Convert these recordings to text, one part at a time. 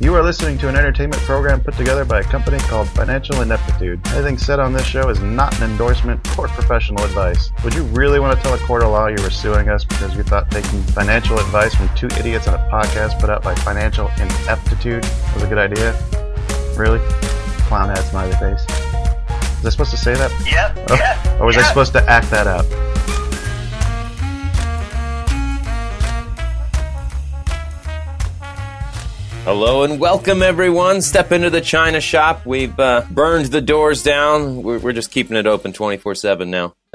You are listening to an entertainment program put together by a company called Financial Ineptitude. Anything said on this show is not an endorsement or professional advice. Would you really want to tell a court of law you were suing us because you thought taking financial advice from two idiots on a podcast put out by Financial Ineptitude was a good idea? Really? Clown hat smiley face. Was I supposed to say that? Yep. Oh, yep. or was I supposed to act that out? Hello and welcome, everyone. Step into the China Shop. We've uh, burned the doors down. We're, we're just keeping it open 24 7 now.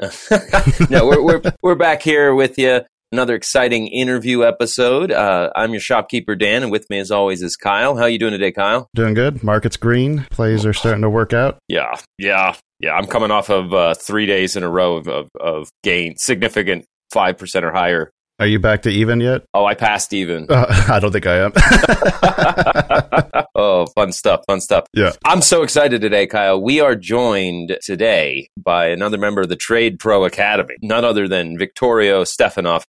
no, we're, we're, we're back here with you. Another exciting interview episode. Uh, I'm your shopkeeper, Dan, and with me, as always, is Kyle. How you doing today, Kyle? Doing good. Market's green. Plays are starting to work out. Yeah, yeah, yeah. I'm coming off of uh, three days in a row of, of, of gain, significant 5% or higher. Are you back to even yet? Oh, I passed even. Uh, I don't think I am. oh, fun stuff, fun stuff. Yeah. I'm so excited today, Kyle. We are joined today by another member of the Trade Pro Academy, none other than Victorio Stefanoff.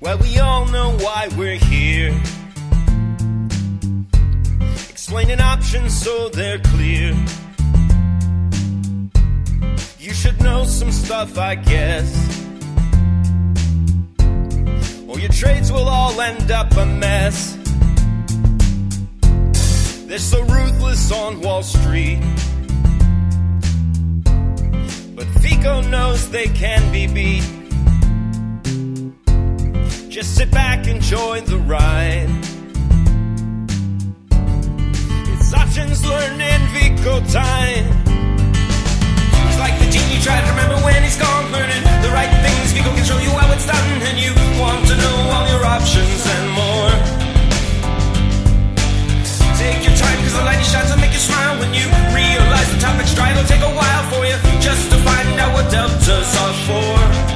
Well, we all know why we're here. Explaining options so they're clear. You should know some stuff, I guess. Or your trades will all end up a mess. They're so ruthless on Wall Street. But Vico knows they can be beat. Just sit back, enjoy the ride. It's options learning Vico time. He's like the genie, try to remember when he's gone, learning the right things. Vico can show you how it's done, and you want to know all your options and more. Take your time, cause the light shines will make you smile when you realize the topic's dry. It'll take a while for you just to find out what deltas are for.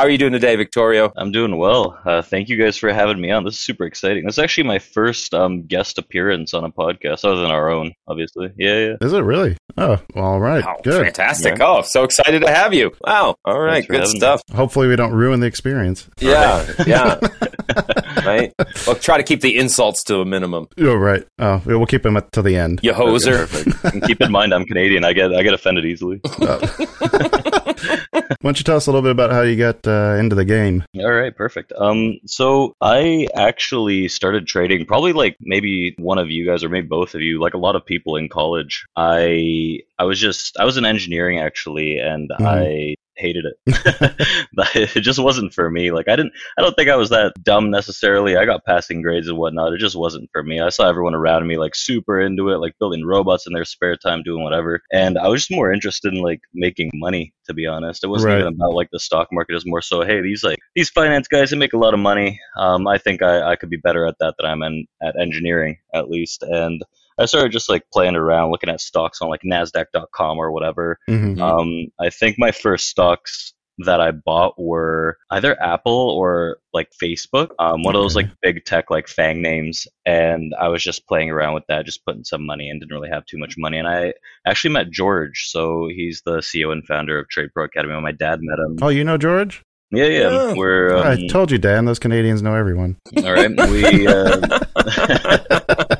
How are you doing today, Victorio? I'm doing well. Uh, thank you guys for having me on. This is super exciting. This is actually my first um, guest appearance on a podcast, other than our own, obviously. Yeah, yeah. Is it really? Oh, all right. Wow, good. fantastic. Oh, so excited to have you. Wow. All right, good having me. stuff. Hopefully, we don't ruin the experience. Yeah, yeah. right? Well, try to keep the insults to a minimum. Oh, right. Oh, we'll keep at, till the end. You hoser. Perfect. keep in mind, I'm Canadian. I get I get offended easily. Why don't you tell us a little bit about how you got uh, into the game? All right, perfect. Um, so I actually started trading probably like maybe one of you guys or maybe both of you, like a lot of people in college. I I was just I was in engineering actually, and Mhm. I hated it. it just wasn't for me. Like I didn't I don't think I was that dumb necessarily. I got passing grades and whatnot. It just wasn't for me. I saw everyone around me like super into it, like building robots in their spare time, doing whatever. And I was just more interested in like making money, to be honest. It wasn't Right. even about like the stock market. Is more so, hey, these like these finance guys they make a lot of money. Um, I think I, I could be better at that than I'm in, at engineering at least. And I started just like playing around, looking at stocks on like Nasdaq.com or whatever. Mhm. Mhm. Um, I think my first stocks that I bought were either Apple or like Facebook, um, one of those like big tech like FAANG names, and I was just playing around with that, just putting some money in. Didn't really have too much money, and I actually met George, so he's the CEO and founder of Trade Pro Academy. When my dad met him, Oh, you know George? yeah, yeah, Yeah. we're um, I told you, Dan. Those Canadians know everyone. all right. We uh,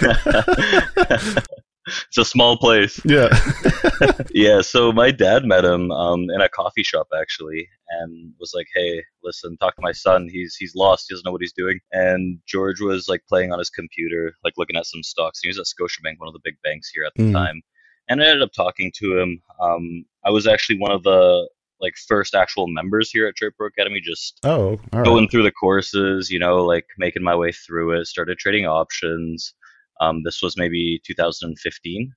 it's a small place. Yeah. yeah, so my dad met him um, in a coffee shop actually, and was like, "Hey, listen, talk to my son. He's he's lost. He doesn't know what he's doing." And George was like playing on his computer, like looking at some stocks. He was at Scotiabank, one of the big banks here at the Mm. time, and I ended up talking to him. Um, I was actually one of the like first actual members here at Trade Pro Academy, just oh, right. going through the courses, you know, like making my way through it. Started trading options. Um, this was maybe 2015.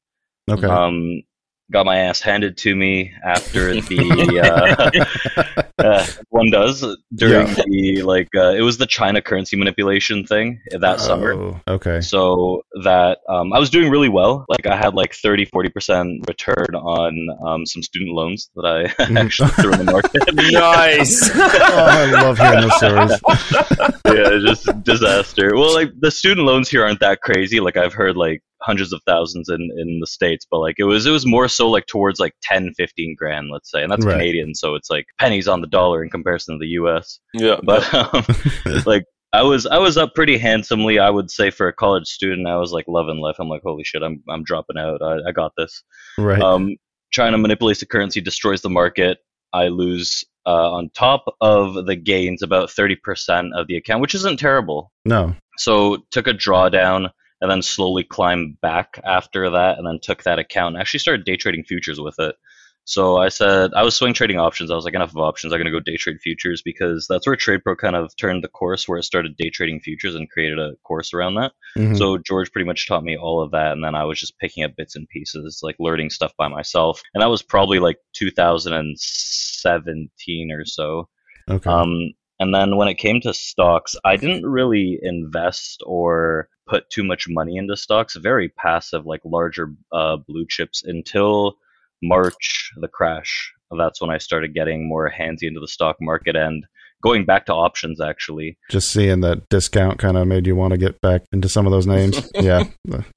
Okay. Um, got my ass handed to me after the uh, uh, one does during Yeah. the like uh, it was the China currency manipulation thing that summer. Oh, okay. So that um, I was doing really well. Like I had like 30, 40% return on um, some student loans that I Mm-hmm. actually threw in the market. nice. Oh, I love hearing those stories. yeah, just disaster. Well, like the student loans here aren't that crazy. Like I've heard like hundreds of thousands in, in the states, but like it was it was more so like towards like 10, 15 grand, let's say, and that's Right. Canadian, so it's like pennies on the dollar in comparison to the U.S. yeah. But um, like I was I was up pretty handsomely. I would say for a college student, I was like loving life. I'm like, holy shit, I'm I'm dropping out. I, I got this. Right. Um, China manipulates the currency, destroys the market. I lose uh, on top of the gains about 30% of the account, which isn't terrible. no. So took a drawdown and then slowly climbed back after that, and then took that account and actually started day trading futures with it. So I said I was swing trading options. I was like, enough of options. I'm gonna go day trade futures because that's where TradePro kind of turned the course, where it started day trading futures and created a course around that. Mhm. So George pretty much taught me all of that, and then I was just picking up bits and pieces, like learning stuff by myself. And that was probably like 2017 or so. okay. Um, and then when it came to stocks, I didn't really invest or put too much money into stocks. Very passive, like larger uh, blue chips until March, the crash. That's when I started getting more handsy into the stock market and going back to options actually. Just seeing that discount kind of made you want to get back into some of those names. yeah.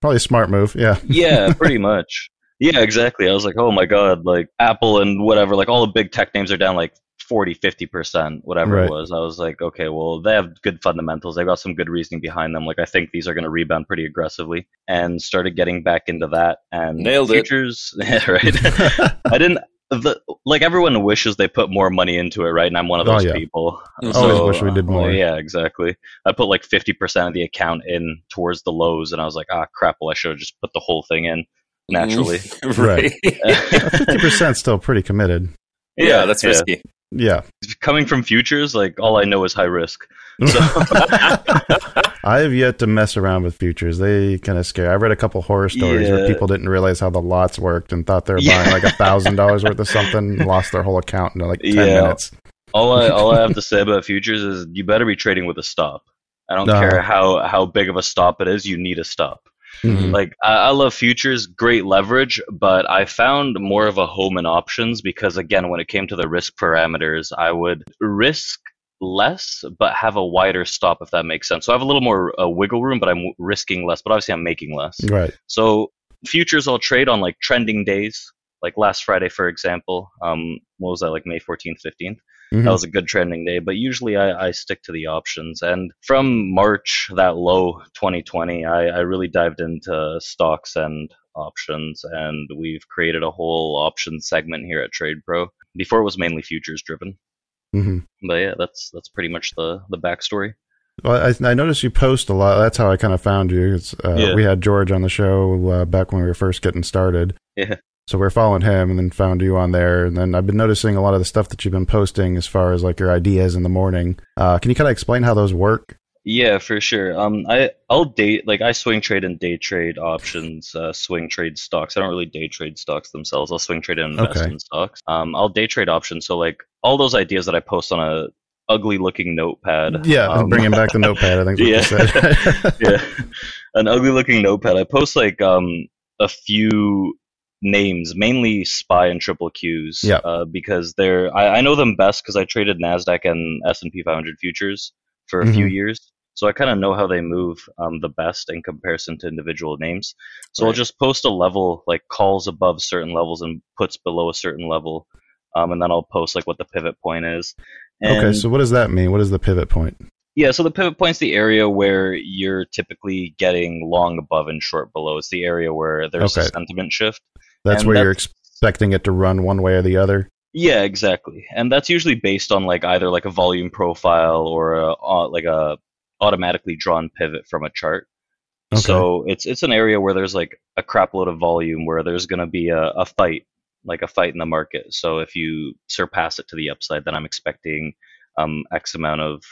Probably a smart move. Yeah. Yeah, pretty much. Yeah, exactly. I was like, oh my god, like Apple and whatever, like all the big tech names are down like 40, 50%, whatever Right. it was. I was like, okay, well, they have good fundamentals. They've got some good reasoning behind them. Like, I think these are going to rebound pretty aggressively and started getting back into that. And Nailed it. futures, yeah, right. I didn't. The, like everyone wishes they put more money into it, right? And I'm one of Oh, those yeah. people. Always wish we did uh, more. yeah, exactly. I put like 50% of the account in towards the lows, and I was like, ah, crap. Well, I should have just put the whole thing in naturally. right. Fifty percent still pretty committed. yeah, that's risky. Yeah. Coming from futures, like all I know is high risk. So I have yet to mess around with futures. They kind of scare. I read a couple horror stories where people didn't realize how the lots worked and thought they were Yeah. buying like a thousand dollars worth of something, and lost their whole account in like ten Yeah. minutes. all I all I have to say about futures is you better be trading with a stop. I don't care how how big of a stop it is. You need a stop. Mhm. Like I, I love futures, great leverage, but I found more of a home in options because again, when it came to the risk parameters, I would risk less but have a wider stop if that makes sense. So I have a little more uh, wiggle room, but I'm risking less, but obviously I'm making less. Right. So futures I'll trade on like trending days, like last Friday for example. Um, what was that like May 14th, 15th? Mhm. That was a good trending day, but usually I, I stick to the options. And from March, that low 2020, I, I really dived into stocks and options, and we've created a whole options segment here at TradePro. Before it was mainly futures driven, Mhm. but yeah, that's that's pretty much the the backstory. Well, I, I noticed you post a lot. That's how I kind of found you. It's, uh, Yeah. We had George on the show uh, back when we were first getting started. Yeah. So we're following him and then found you on there. And then I've been noticing a lot of the stuff that you've been posting as far as like your ideas in the morning. Uh, can you kind of explain how those work? Yeah, for sure. Um, I I'll date like I swing trade and day trade options, uh, swing trade stocks. I don't really day trade stocks themselves. I'll swing trade and invest Okay. in stocks. Um, I'll day trade options. So like all those ideas that I post on a ugly looking notepad. Yeah, um, bringing back the notepad. I think Yeah. you said. yeah, an ugly looking notepad. I post like um a few names, mainly SPY and triple Qs. Yeah. Uh, because they're I, I know them best because I traded Nasdaq and S and P 500 futures for a few Mhm. years. So I kind of know how they move um, the best in comparison to individual names. So I'll just post a level like calls above certain levels and puts below a certain level, um, and then I'll post like what the pivot point is. okay, so what does that mean? What is the pivot point? yeah, so the pivot point's the area where you're typically getting long above and short below. It's the area where there's a sentiment shift. That's And where you're expecting it to run one way or the other. Yeah, exactly. And that's usually based on like either like a volume profile or a, uh, like a automatically drawn pivot from a chart. Okay. So it's it's an area where there's like a crap load of volume where there's going to be a, a fight, like a fight in the market. So if you surpass it to the upside, then I'm expecting um, X amount of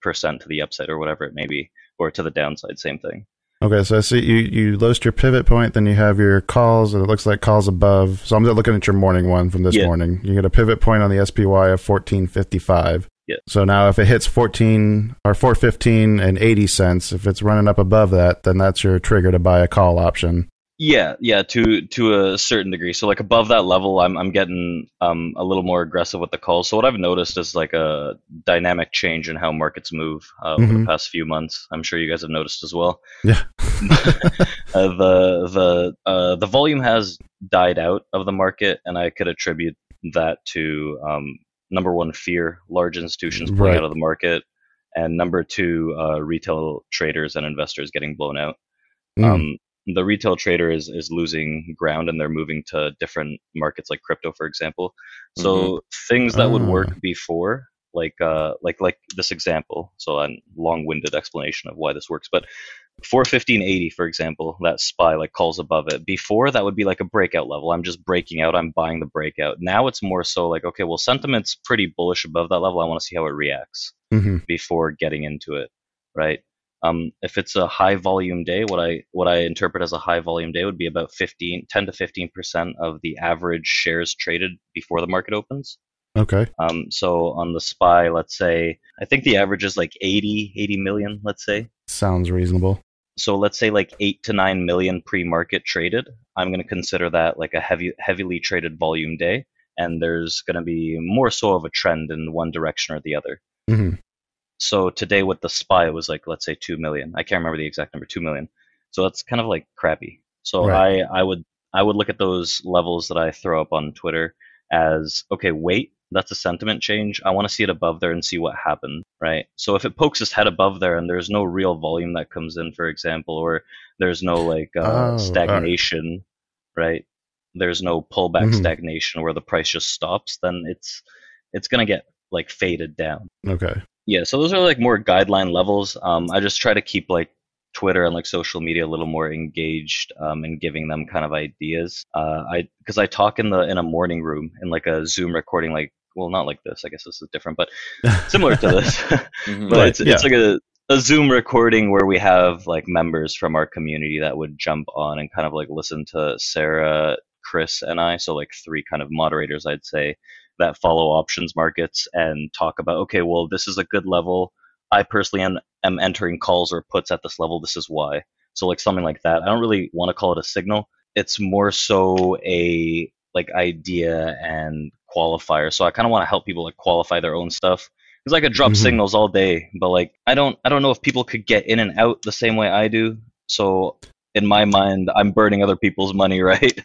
percent to the upside or whatever it may be, or to the downside, same thing. Okay, so I see you you list your pivot point, then you have your calls, and it looks like calls above. So I'm just looking at your morning one from this Yeah. morning. You get a pivot point on the SPY of 1455. Yeah. So now if it hits 14 or 415 and 80 cents, if it's running up above that, then that's your trigger to buy a call option. Yeah, yeah, to to a certain degree. So like above that level, I'm I'm getting um a little more aggressive with the calls. So what I've noticed is like a dynamic change in how markets move uh, over Mhm. the past few months. I'm sure you guys have noticed as well. Yeah. uh, the the uh, the volume has died out of the market, and I could attribute that to um, number one, fear, large institutions pulling Right. out of the market, and number two, uh, retail traders and investors getting blown out. Mm. Um, the retail trader is is losing ground, and they're moving to different markets like crypto, for example. So things that would Ah. work before. Like, uh, like, like this example. So, a long-winded explanation of why this works, but for 1580 for example that spy like calls above it before that would be like a breakout level i'm just breaking out i'm buying the breakout now it's more so like okay well sentiment's pretty bullish above that level i want to see how it reacts hmm before getting into it right um, if it's a high volume day what i what i interpret as a high volume day would be about 15 10 to 15 percent of the average shares traded before the market opens. Okay. um, so on the spy let's say i think the average is like 80 80 million let's say. Sounds reasonable. so let's say like eight to nine million pre-market traded. I'm going to consider that like a heavy heavily traded volume day and there's going to be more so of a trend in one direction or the other. Hmm so today with the spy it was like let's say 2 million i can't remember the exact number 2 million so that's kind of like crappy so Right. i i would i would look at those levels that i throw up on twitter as okay wait that's a sentiment change i want to see it above there and see what happened right so if it pokes its head above there and there's no real volume that comes in for example or there's no like Oh, uh, alright. stagnation right there's no pullback Mhm. stagnation where the price just stops then it's it's going to get like faded down Okay. Yeah, so those are like more guideline levels. Um, I just try to keep like Twitter and like social media a little more engaged um, and giving them kind of ideas. Uh, I because I talk in the in a morning room in like a Zoom recording, like well, not like this. I guess this is different, but similar to this. Mhm. but Right, it's it's yeah. like a a Zoom recording where we have like members from our community that would jump on and kind of like listen to Sarah, Chris, and I. So like three kind of moderators, I'd say, that follow options markets and talk about okay, well, this is a good level. I personally am, am entering calls or puts at this level. This is why. So like something like that. I don't really want to call it a signal. It's more so a like idea and qualifier. So I kind of want to help people like qualify their own stuff because I could drop Mhm. signals all day, but like I don't I don't know if people could get in and out the same way I do. So in my mind, I'm burning other people's money, right?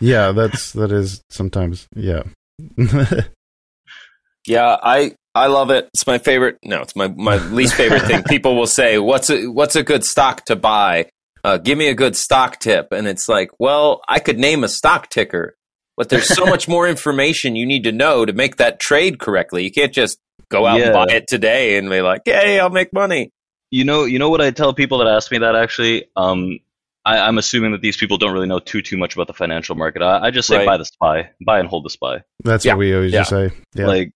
Yeah, that's that is sometimes. Yeah. Yeah, I I love it. It's my favorite. No, it's my my least favorite thing. People will say, "What's a what's a good stock to buy? Uh, give me a good stock tip." And it's like, well, I could name a stock ticker, but there's so much more information you need to know to make that trade correctly. You can't just go out and buy it today and be like, "Hey, I'll make money." You know, you know what I tell people that ask me that actually. Um, I, I'm assuming that these people don't really know too too much about the financial market. I, I just say Right. buy the spy, buy and hold the spy. That's Yeah. what we always just say. Yeah. Like,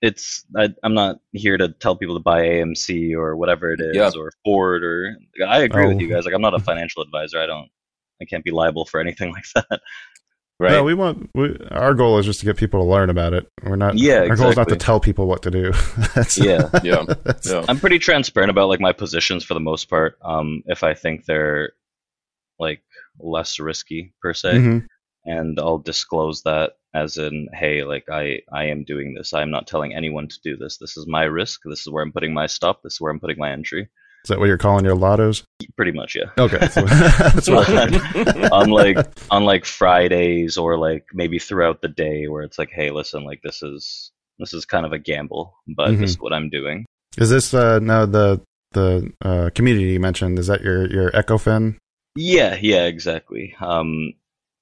it's I, I'm not here to tell people to buy AMC or whatever it is Yeah. or Ford or. I agree with Oh. you guys. Like, I'm not a financial advisor. I don't. I can't be liable for anything like that. Right? No, we want we, our goal is just to get people to learn about it. We're not. Yeah, Our goal is not to tell people what to do. That's, Yeah. yeah, that's- yeah. I'm pretty transparent about like my positions for the most part. Um, if I think they're like less risky per se, Mhm. and I'll disclose that as in, hey, like I I am doing this. I'm not telling anyone to do this. This is my risk. This is where I'm putting my stop. This is where I'm putting my entry. Is that what you're calling your lottos? Pretty much, yeah. Okay. So, that's what, on like on like Fridays or like maybe throughout the day where it's like, hey, listen, like this is this is kind of a gamble, but Mhm. this is what I'm doing. is this uh, now the the uh, community you mentioned? Is that your your EchoFin? Yeah, yeah, exactly. Um,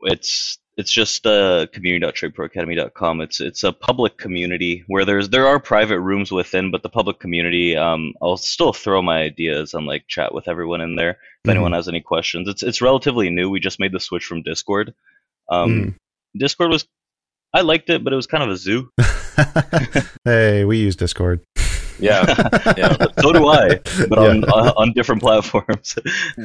it's it's just uh, community.tradeproacademy.com. It's it's a public community where there's there are private rooms within, but the public community, um, I'll still throw my ideas and like chat with everyone in there. If Mhm. anyone has any questions, it's it's relatively new. We just made the switch from Discord. Um, Mm. Discord was I liked it, but it was kind of a zoo. hey, we use Discord. Yeah, yeah, so do I, but on uh, on different platforms.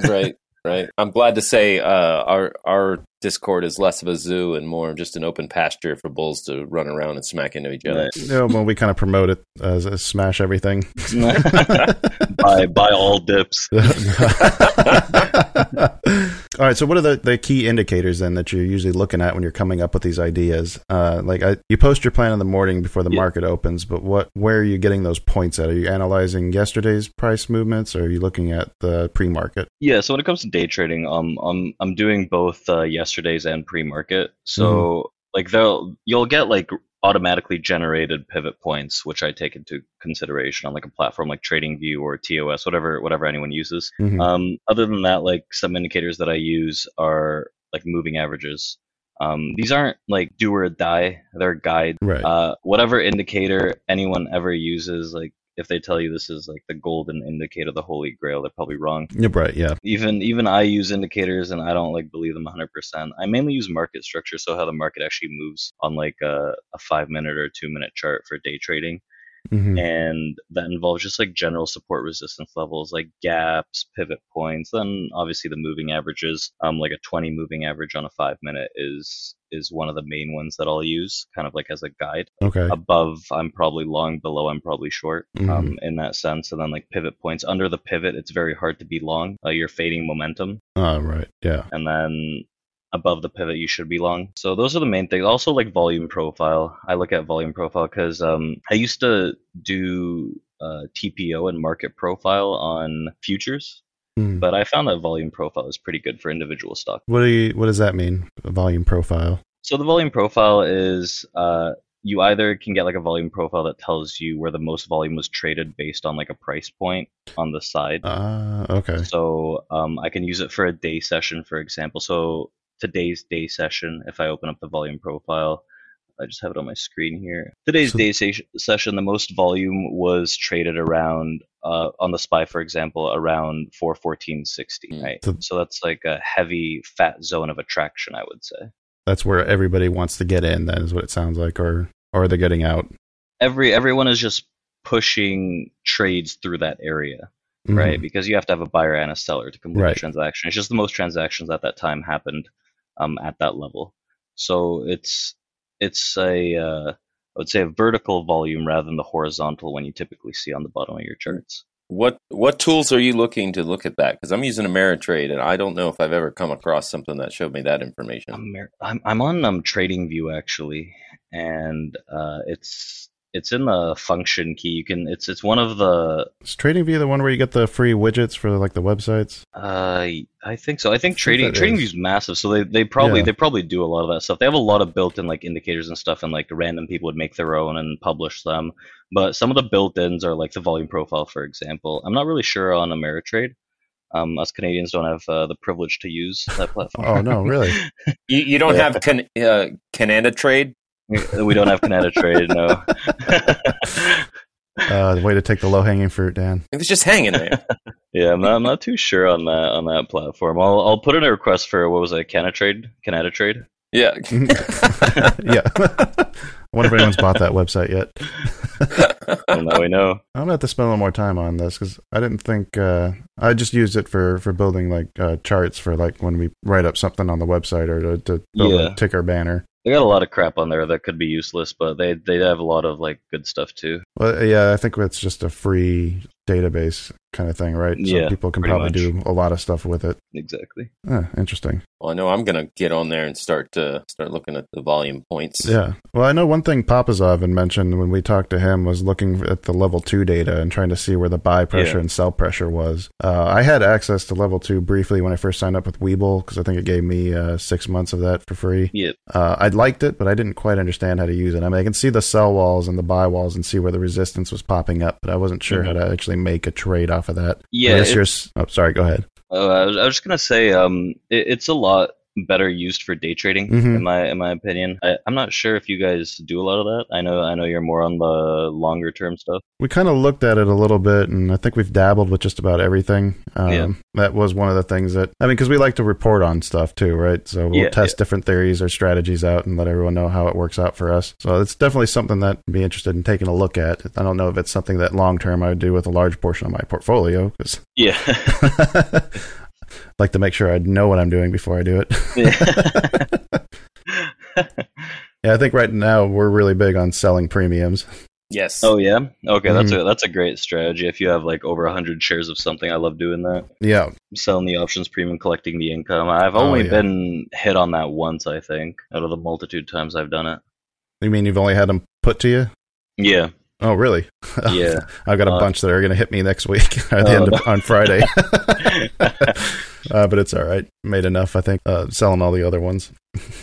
right, right. I'm glad to say uh, our our Discord is less of a zoo and more just an open pasture for bulls to run around and smack into each other. Yeah, well, we kind of promote it as, as smash everything. buy buy all dips. All right. So, what are the, the key indicators then that you're usually looking at when you're coming up with these ideas? Uh, like, I, you post your plan in the morning before the Yeah. market opens, but what where are you getting those points at? Are you analyzing yesterday's price movements, or are you looking at the pre-market? Yeah, so when it comes to day trading, um, I'm I'm doing both uh, yesterday's and pre-market. So like they'll you'll get like automatically generated pivot points, which I take into consideration on like a platform like TradingView or TOS, whatever whatever anyone uses. Mhm. Um, other than that, like some indicators that I use are like moving averages. Um, these aren't like do or die; they're a guide. right. Uh, whatever indicator anyone ever uses, like if they tell you this is like the golden indicator, the holy grail, they're probably wrong. You're right. Yeah. Even even I use indicators and I don't like believe them 100%. I mainly use market structure, so how the market actually moves on like a, a five minute or two minute chart for day trading hmm and that involves just like general support resistance levels like gaps pivot points then obviously the moving averages um like a 20 moving average on a five minute is is one of the main ones that i'll use kind of like as a guide Okay. above i'm probably long below i'm probably short Mhm. um in that sense and then like pivot points under the pivot it's very hard to be long uh, you're fading momentum Oh, right. Yeah. and then above the pivot you should be long so those are the main things also like volume profile i look at volume profile because um, i used to do uh, tpo and market profile on futures Hmm. but i found that volume profile is pretty good for individual stock What do you? What does that mean? A volume profile. so the volume profile is uh, you either can get like a volume profile that tells you where the most volume was traded based on like a price point on the side Ah. okay. So um, I can use it for a day session, for example. So today's day session, if I open up the volume profile, I just have it on my screen here. Today's So- day se- session, the most volume was traded around uh, on the SPY, for example, around 414.60, Mm. right? So- So that's like a heavy fat zone of attraction, I would say. That's where everybody wants to get in. Then is what it sounds like, or or they're getting out. Every everyone is just pushing trades through that area. Right? Because you have to have a buyer and a seller to complete Right. a transaction. It's just the most transactions at that time happened um, at that level. So it's it's a uh, I would say a vertical volume rather than the horizontal one you typically see on the bottom of your charts. What what tools are you looking to look at that? Because I'm using Ameritrade, and I don't know if I've ever come across something that showed me that information. I'm I'm, I'm on um, Trading View actually, and uh, it's it's in the function key. You can it's it's one of the Is TradingView the one where you get the free widgets for like the websites? Uh, I think so. I think think trading that trading is. view is massive, so they, they probably Yeah. they probably do a lot of that stuff. They have a lot of built-in like indicators and stuff, and like random people would make their own and publish them. But some of the built-ins are like the volume profile, for example. I'm not really sure on Ameritrade. Um, us Canadians don't have uh, the privilege to use that platform. Oh no, really? You, you don't have can, uh, Canada Trade? We don't have Canada Trade, no. Uh, the way to take the low hanging fruit, Dan. It was just hanging there. yeah, I'm not, I'm not too sure on that on that platform. I'll I'll put in a request for what was it, Canada Trade, Canada Trade. yeah. yeah. I wonder if anyone's bought that website yet. Well, now we know. I'm gonna have to spend a little more time on this because I didn't think uh, I just used it for for building like uh, charts for like when we write up something on the website or to, to build Yeah. a ticker banner. They got a lot of crap on there that could be useless, but they they have a lot of like good stuff too. Well, yeah, I think it's just a free database kind of thing, right? So Yeah, people can probably much. do a lot of stuff with it. Exactly. Ah, interesting. Well, I know I'm going to get on there and start to start looking at the volume points. Yeah. Well, I know one thing Papazov had mentioned when we talked to him was looking at the level two data and trying to see where the buy pressure Yeah. and sell pressure was. Uh, I had access to level two briefly when I first signed up with Webull because I think it gave me uh, six months of that for free. Yeah. Uh, I liked it, but I didn't quite understand how to use it. I mean, I can see the sell walls and the buy walls and see where the resistance was popping up, but I wasn't sure how to actually make a trade off of that. Yeah. Unless it- oh, sorry. Go ahead. uh, I, was, I was just gonna say, um, it, it's a lot. Better used for day trading, Mhm. in my in my opinion. I, I'm not sure if you guys do a lot of that. I know I know you're more on the longer term stuff. We kind of looked at it a little bit, and I think we've dabbled with just about everything. Um, Yeah. That was one of the things that I mean, because we like to report on stuff too, right? So we'll Yeah, test different theories or strategies out and let everyone know how it works out for us. So it's definitely something that I'd be interested in taking a look at. I don't know if it's something that long term I would do with a large portion of my portfolio because Yeah. I like to make sure I know what I'm doing before I do it. yeah, yeah, I think right now we're really big on selling premiums. Yes. oh yeah. Okay, that's Mhm. a that's a great strategy. If you have like over hundred shares of something, I love doing that. Yeah, Selling the options premium, collecting the income. I've Oh, only yeah. been hit on that once, I think, out of the multitude times I've done it. you mean you've only had them put to you? Yeah. Oh, really? Yeah. I've got a Uh, bunch that are going to hit me next week at the Oh, end no. of, on Friday. uh, but it's all right. Made enough, I think. Uh, selling all the other ones.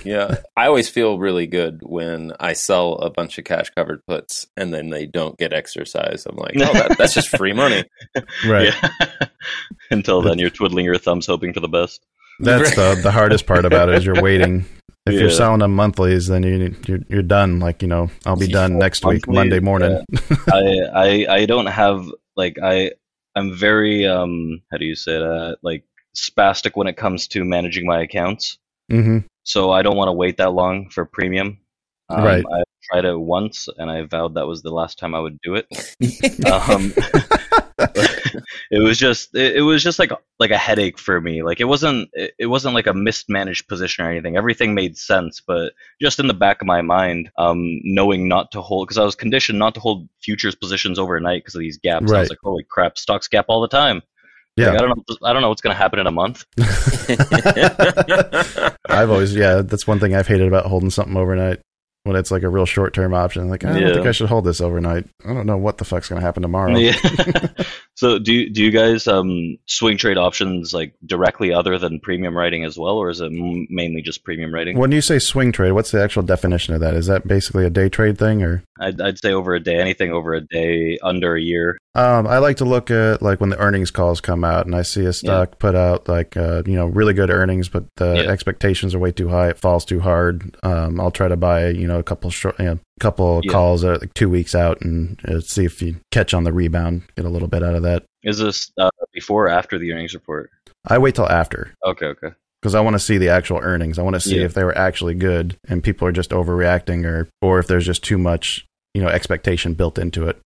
Yeah. I always feel really good when I sell a bunch of cash covered puts and then they don't get exercised. I'm like, oh, that, that's just free money. Right. Yeah. Until then, you're twiddling your thumbs, hoping for the best. That's the the hardest part about it is you're waiting. If you're selling them monthlies, then you you're, you're done. Like you know, I'll be done next week, Monthly, Monday morning. I, I I don't have like I I'm very um how do you say that like spastic when it comes to managing my accounts. Mm-hmm. So I don't want to wait that long for premium. Um, Right. I tried it once and I vowed that was the last time I would do it. um, it was just it, it was just like like a headache for me. Like it wasn't it, it wasn't like a mismanaged position or anything. Everything made sense, but just in the back of my mind, um, knowing not to hold because I was conditioned not to hold futures positions overnight because of these gaps. I Right. was like, holy crap, stocks gap all the time. Yeah. Like, I don't know. I don't know what's going to happen in a month. I've always yeah. That's one thing I've hated about holding something overnight. When it's like a real short term option, like I don't Yeah. think I should hold this overnight. I don't know what the fuck's going to happen tomorrow. Yeah. so do you- do you guys um swing trade options like directly other than premium writing as well, or is it m- mainly just premium writing? When you say swing trade, what's the actual definition of that? Is that basically a day trade thing, or I'd, I'd say over a day, anything over a day, under a year. Um, I like to look at like when the earnings calls come out, and I see a stock put out like uh, you know really good earnings, but the Yeah. expectations are way too high. It falls too hard. Um, I'll try to buy you know a couple short, you know, couple Yeah. calls at like two weeks out, and uh, see if you catch on the rebound, get a little bit out of that. Is this uh, before or after the earnings report? I wait till after Okay, okay. because I want to see the actual earnings. I want to see Yeah. if they were actually good, and people are just overreacting, or or if there's just too much you know expectation built into it.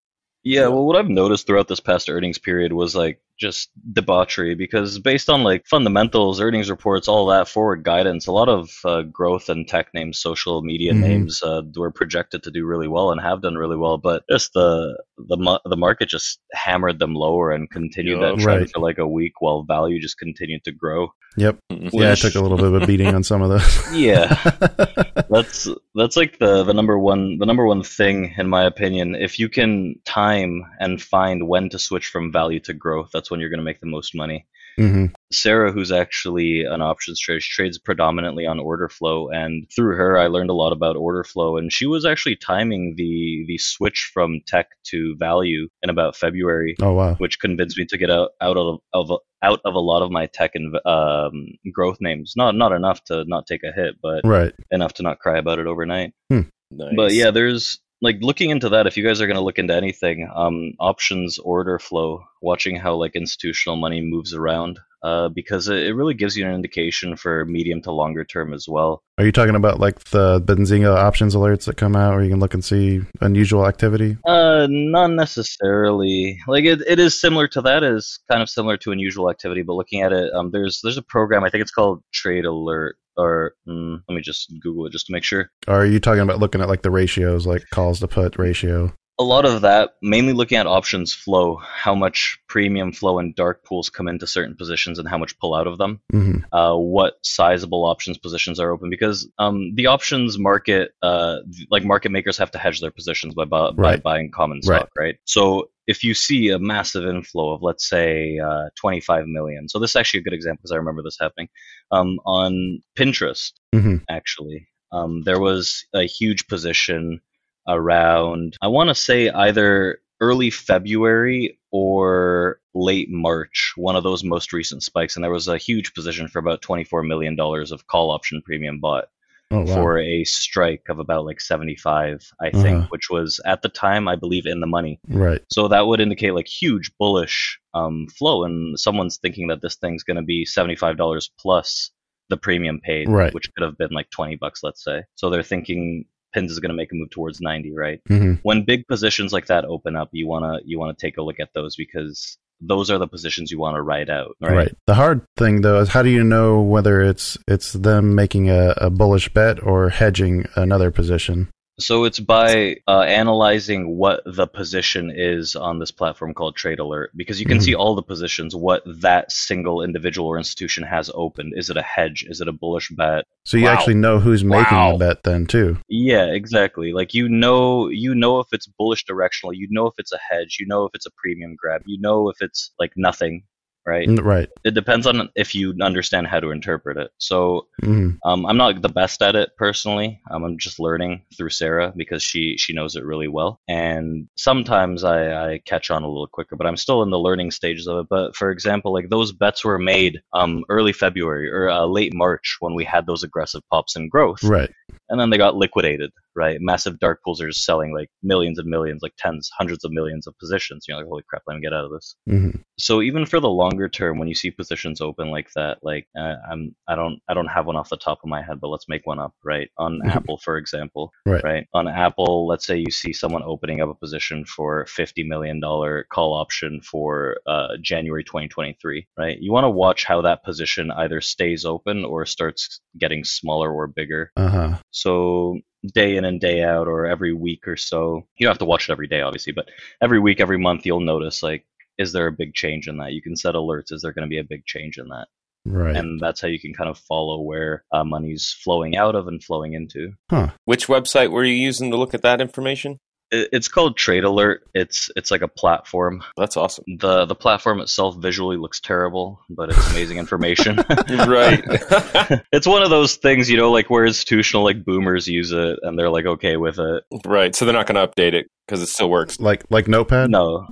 Yeah, well, what I've noticed throughout this past earnings period was like just debauchery because based on like fundamentals, earnings reports, all that forward guidance, a lot of uh, growth and tech names, social media Mhm. names uh, were projected to do really well and have done really well, but just the the the market just hammered them lower and continued that Yeah. trend Right. for like a week while value just continued to grow. Yep. Mhm. Yeah, I took a little bit of a beating on some of those. Yeah. that's that's like the the number one the number one thing in my opinion if you can time and find when to switch from value to growth that's when you're going to make the most money Mm-hmm. sarah who's actually an options trader she trades predominantly on order flow and through her i learned a lot about order flow and she was actually timing the the switch from tech to value in about february Oh wow. which convinced me to get out out of, of out of a lot of my tech and um, growth names not not enough to not take a hit but Right. enough to not cry about it overnight. Nice. But yeah, there's like looking into that. If you guys are going to look into anything, um, options order flow, watching how like institutional money moves around, uh, because it, it really gives you an indication for medium to longer term as well. Are you talking about like the Benzinga options alerts that come out where you can look and see unusual activity? Uh, not necessarily. Like it, it is similar to that. Is kind of similar to unusual activity, but looking at it, um, there's there's a program. I think it's called Trade Alert. Or mm, let me just Google it just to make sure. Are you talking about looking at like the ratios, like calls to put ratio? A lot of that mainly looking at options flow how much premium flow and dark pools come into certain positions and how much pull out of them. Hmm uh, what sizable options positions are open because um, the options market uh, like market makers have to hedge their positions by, bu- by buying common stock right. so if you see a massive inflow of let's say uh, 25 million so this is actually a good example because i remember this happening um, on pinterest hmm actually. Um, there was a huge position around, I want to say either early February or late March, one of those most recent spikes, and there was a huge position for about $24 million of call option premium bought Oh wow. for a strike of about like 75, I think, Uh-huh. which was at the time, I believe, in the money. right. So that would indicate like huge bullish um, flow, and someone's thinking that this thing's going to be $75 plus the premium paid, Right. which could have been like 20 bucks, let's say. So they're thinking pins is going to make a move towards 90, right? Mm-hmm. when big positions like that open up, you wanna you wanna take a look at those because those are the positions you want to ride out, right? Right. The hard thing though is how do you know whether it's it's them making a, a bullish bet or hedging another position? So it's by uh, analyzing what the position is on this platform called Trade Alert, because you can Mhm. see all the positions, what that single individual or institution has opened. Is it a hedge? Is it a bullish bet? So you Wow. actually know who's making Wow. the bet then too. Yeah, exactly. Like you know, you know if it's bullish directional. You know if it's a hedge. You know if it's a premium grab. You know if it's like nothing, right? Mm, Right. It depends on if you understand how to interpret it. So hmm Um, I'm not the best at it personally. Um, I'm just learning through Sarah because she she knows it really well. And sometimes I, I catch on a little quicker, but I'm still in the learning stages of it. But for example, like those bets were made um, early February or uh, late March when we had those aggressive pops in growth, Right. and then they got liquidated. Right, massive dark pools are just selling like millions and millions, like tens, hundreds of millions of positions. You're like, holy crap, let me get out of this. Hmm so even for the longer term when you see positions open like that like uh, i'm i don't i don't have one off the top of my head but let's make one up right? On apple for example Right. on apple let's say you see someone opening up a position for 50 million dollar call option for uh, january 2023 right? You want to watch how that position either stays open or starts getting smaller or bigger. Uh huh. so day in and day out, or every week or so, you don't have to watch it every day, obviously, but every week, every month, you'll notice like, is there a big change in that? You can set alerts. Is there going to be a big change in that? Right. And that's how you can kind of follow where uh, money's flowing out of and flowing into. Huh. Which website were you using to look at that information? It, it's called Trade Alert. It's it's like a platform. That's awesome. the The platform itself visually looks terrible, but it's amazing information. right. it's one of those things, you know, like where institutional like boomers use it and they're like okay with it. right. So they're not going to update it because it still works. like like Notepad. No.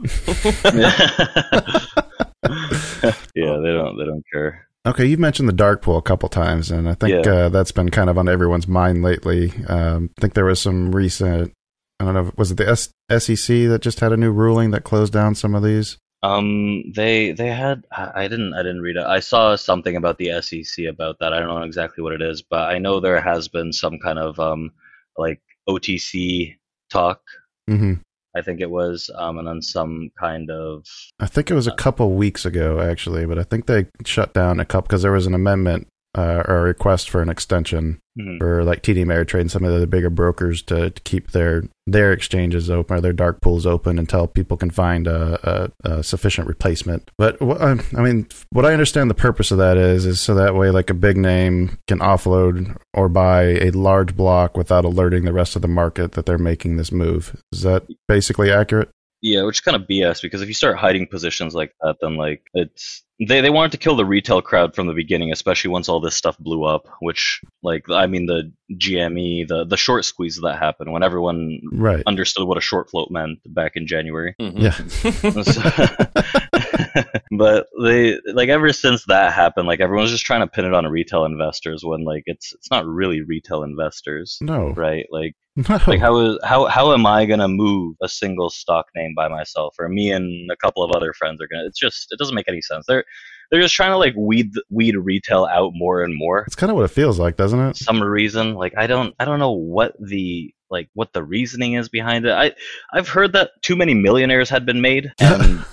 yeah, they don't. They don't care. Okay, you've mentioned the dark pool a couple times, and I think Yeah. uh, that's been kind of on everyone's mind lately. Um, I think there was some recent. I don't know. Was it the S- SEC that just had a new ruling that closed down some of these? Um, they they had. I I didn't. I didn't read it. I saw something about the SEC about that. I don't know exactly what it is, but I know there has been some kind of um like OTC talk. Mm-hmm. I think it was um, and then some kind of I think it was a couple weeks ago, actually, but I think they shut down a couple because there was an amendment uh, or a request for an extension hmm, for like TD Ameritrade and some of the bigger brokers to, to keep their their exchanges open or their dark pools open until people can find a, a, a sufficient replacement. But wh- I I mean, what I understand the purpose of that is is so that way like a big name can offload or buy a large block without alerting the rest of the market that they're making this move. Is that basically accurate? Yeah, which is kind of BS because if you start hiding positions like that, then like it's they they wanted to kill the retail crowd from the beginning, especially once all this stuff blew up. Which like I mean the GME, the the short squeeze that happened when everyone Right. understood what a short float meant back in January. Mhm. but they like ever since that happened, like everyone's just trying to pin it on retail investors when like it's it's not really retail investors, No. right? Like No. like how is how how am I gonna move a single stock name by myself, or me and a couple of other friends are gonna? It's just it doesn't make any sense. They're they're just trying to like weed weed retail out more and more. It's kind of what it feels like, doesn't it? Some reason, like I don't I don't know what the like what the reasoning is behind it. I I've heard that too many millionaires had been made, and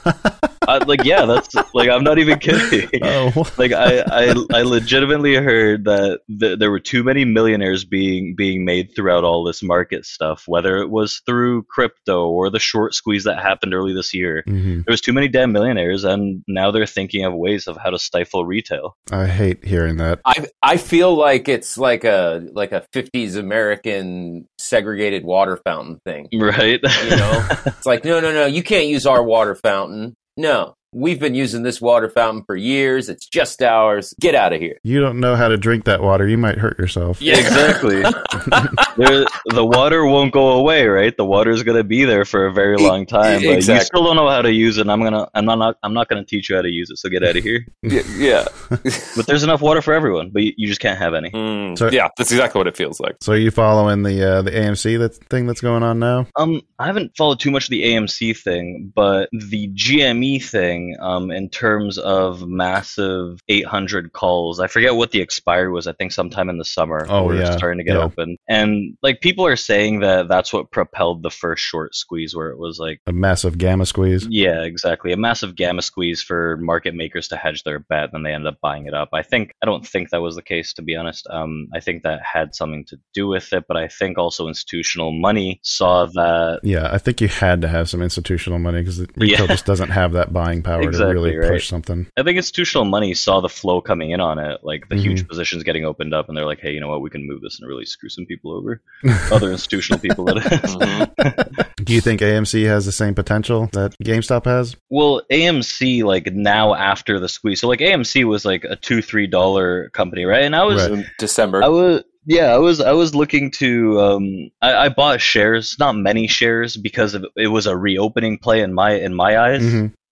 uh, like yeah, that's like I'm not even kidding. oh, Like I, I, I legitimately heard that th- there were too many millionaires being being made throughout all this market stuff, whether it was through crypto or the short squeeze that happened early this year. Mhm. There was too many damn millionaires, and now they're thinking of ways of how to stifle retail. I hate hearing that. I I feel like it's like a like a 50s American segregated water fountain thing. Right? You know, it's like no no no, you can't use our water fountain. No, We've been using this water fountain for years. It's just ours. Get out of here. You don't know how to drink that water. You might hurt yourself. Yeah. exactly. there, the water won't go away, right? The water's gonna be there for a very long time. But Exactly. you still don't know how to use it. I'm gonna, I'm not, I'm not gonna teach you how to use it. So get out of here. Yeah. yeah. But there's enough water for everyone, but you, you just can't have any. Mm, So- yeah, that's exactly what it feels like. So are you following the uh, the AMC that thing that's going on now? Um, I haven't followed too much of the AMC thing, but the GME thing, um, in terms of massive 800 calls, I forget what the expiry was. I think sometime in the summer. Oh, it's yeah. starting to get Yeah. open, and like people are saying that that's what propelled the first short squeeze, where it was like. A massive gamma squeeze. Yeah, exactly. A massive gamma squeeze for market makers to hedge their bet, and then they ended up buying it up. I think I don't think that was the case, to be honest. Um, I think that had something to do with it, but I think also institutional money saw that Yeah, I think you had to have some institutional money because retail Yeah. just doesn't have that buying power to Exactly, really right. push something. I think institutional money saw the flow coming in on it, like the Mm-hmm. huge positions getting opened up, and they're like, "Hey, you know what? We can move this and really screw some people over." Other institutional people that is. Mhm. Do you think AMC has the same potential that GameStop has? Well, AMC like now after the squeeze, so like AMC was like a two three dollar company, right? And I was Right. In December. I was yeah, I was I was looking to um I, I bought shares, not many shares because of, it was a reopening play in my in my eyes.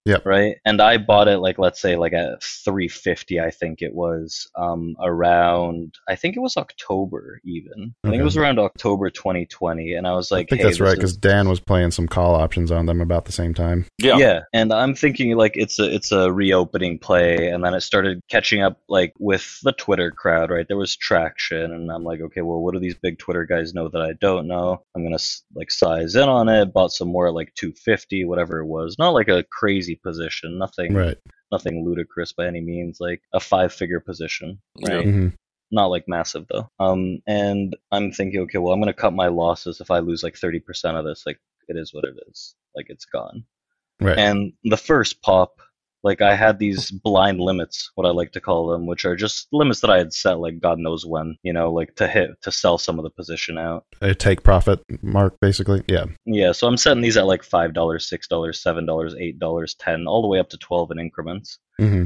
Hmm right? And I bought it like let's say like at 350 I think it was um around I think it was October even. I think it was around October 2020 and I was like I think hey, that's right because is- Dan was playing some call options on them about the same time. yeah. yeah. and I'm thinking like it's a it's a reopening play, and then it started catching up like with the Twitter crowd, right? There was traction, and I'm like, okay, well, what do these big Twitter guys know that I don't know? I'm gonna like size in on it. Bought some more at like 250, whatever it was. Not like a crazy position, nothing, Right. nothing ludicrous by any means. Like a five figure position, right? hmm not like massive though. Um, and I'm thinking, okay, well, I'm gonna cut my losses if I lose like 30% of this. Like, it is what it is. Like, it's gone. Right. And the first pop, like I had these blind limits, what I like to call them, which are just limits that I had set, like God knows when, you know, like to hit to sell some of the position out. A take profit mark, basically. Yeah. Yeah, so I'm setting these at like five dollars, six dollars, seven dollars, eight dollars, ten, all the way up to twelve in increments. hmm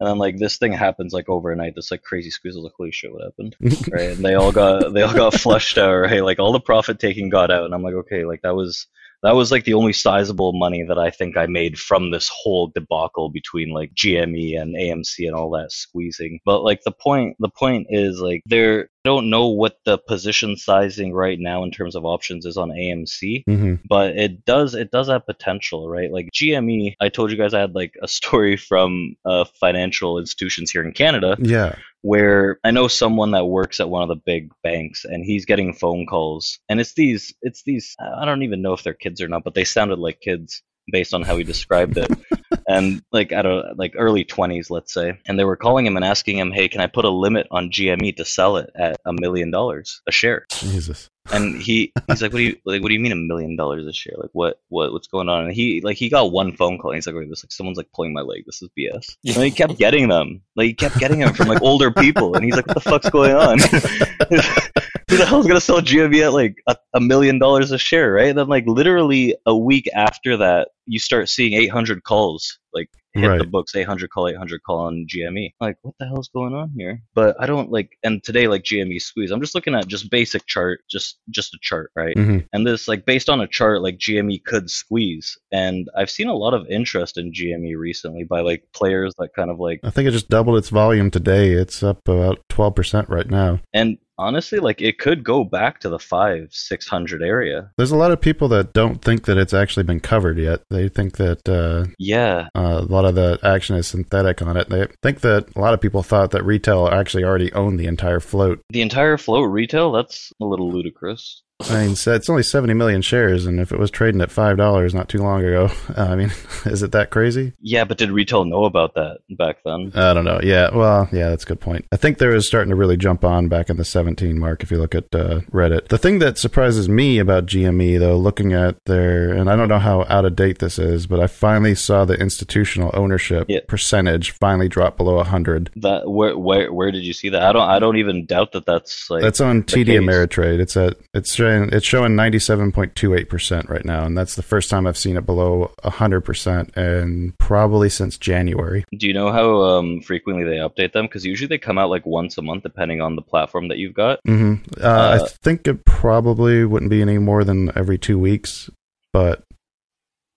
And then like this thing happens like overnight, this like crazy squeeze. I was like, holy shit, what happened? right? And they all got they all got flushed out, right? Like all the profit taking got out, and I'm like, okay, like that was that was like the only sizable money that I think I made from this whole debacle between like GME and AMC and all that squeezing. But like the point the point is like they're I don't know what the position sizing right now in terms of options is on AMC hmm but it does it does have potential right? Like gme i told you guys i had like a story from uh, financial institutions here in canada Yeah. where i know someone that works at one of the big banks and he's getting phone calls and it's these it's these i don't even know if they're kids or not but they sounded like kids based on how he described it and like I don't like early 20s let's say and they were calling him and asking him hey can i put a limit on gme to sell it at a million dollars a share Jesus. and he he's like, "What do you like? What do you mean a million dollars this year? Like, what what what's going on?" And he like he got one phone call. And he's like, "Wait, this like someone's like pulling my leg. This is BS." And he kept getting them. Like he kept getting them from like older people, and he's like, "What the fuck's going on?" Who the hell's gonna sell GME at like a, a million dollars a share, right? And then like literally a week after that, you start seeing 800 calls like hit the books 800 call 800 call on gme like what the hell's going on here but i don't like and today like gme squeeze i'm just looking at just basic chart just just a chart right mm-hmm. and this like based on a chart like gme could squeeze and i've seen a lot of interest in gme recently by like players that kind of like I think it just doubled its volume today. It's up about 12% right now. and honestly like it could go back to the five six hundred area There's a lot of people that don't think that it's actually been covered yet. They think that uh, yeah uh, a lot of the action is synthetic on it. They think that a lot of people thought that retail actually already owned the entire float. the entire float retail that's a little ludicrous I mean, so it's only 70 million shares, and if it was trading at $5 not too long ago, I mean, is it that crazy? yeah but did retail know about that back then I don't know. Yeah, well, yeah, that's a good point. I think there is starting to really jump on back in the 17 mark if you look at uh, Reddit. The thing that surprises me about GME, though, looking at their, and I don't know how out of date this is, but I finally saw the institutional ownership Yeah. percentage finally drop below 100. That where where where did you see that? I don't I don't even doubt that that's like That's on TD case. Ameritrade. It's at it's saying showing it's showing ninety seven point two eight percent right now, and that's the first time I've seen it below hundred percent, and probably since January. Do you know how um, frequently they update them? Because usually they come out like once a month, depending on the platform that you've got. hmm Uh, Uh, I think it probably wouldn't be any more than every two weeks, but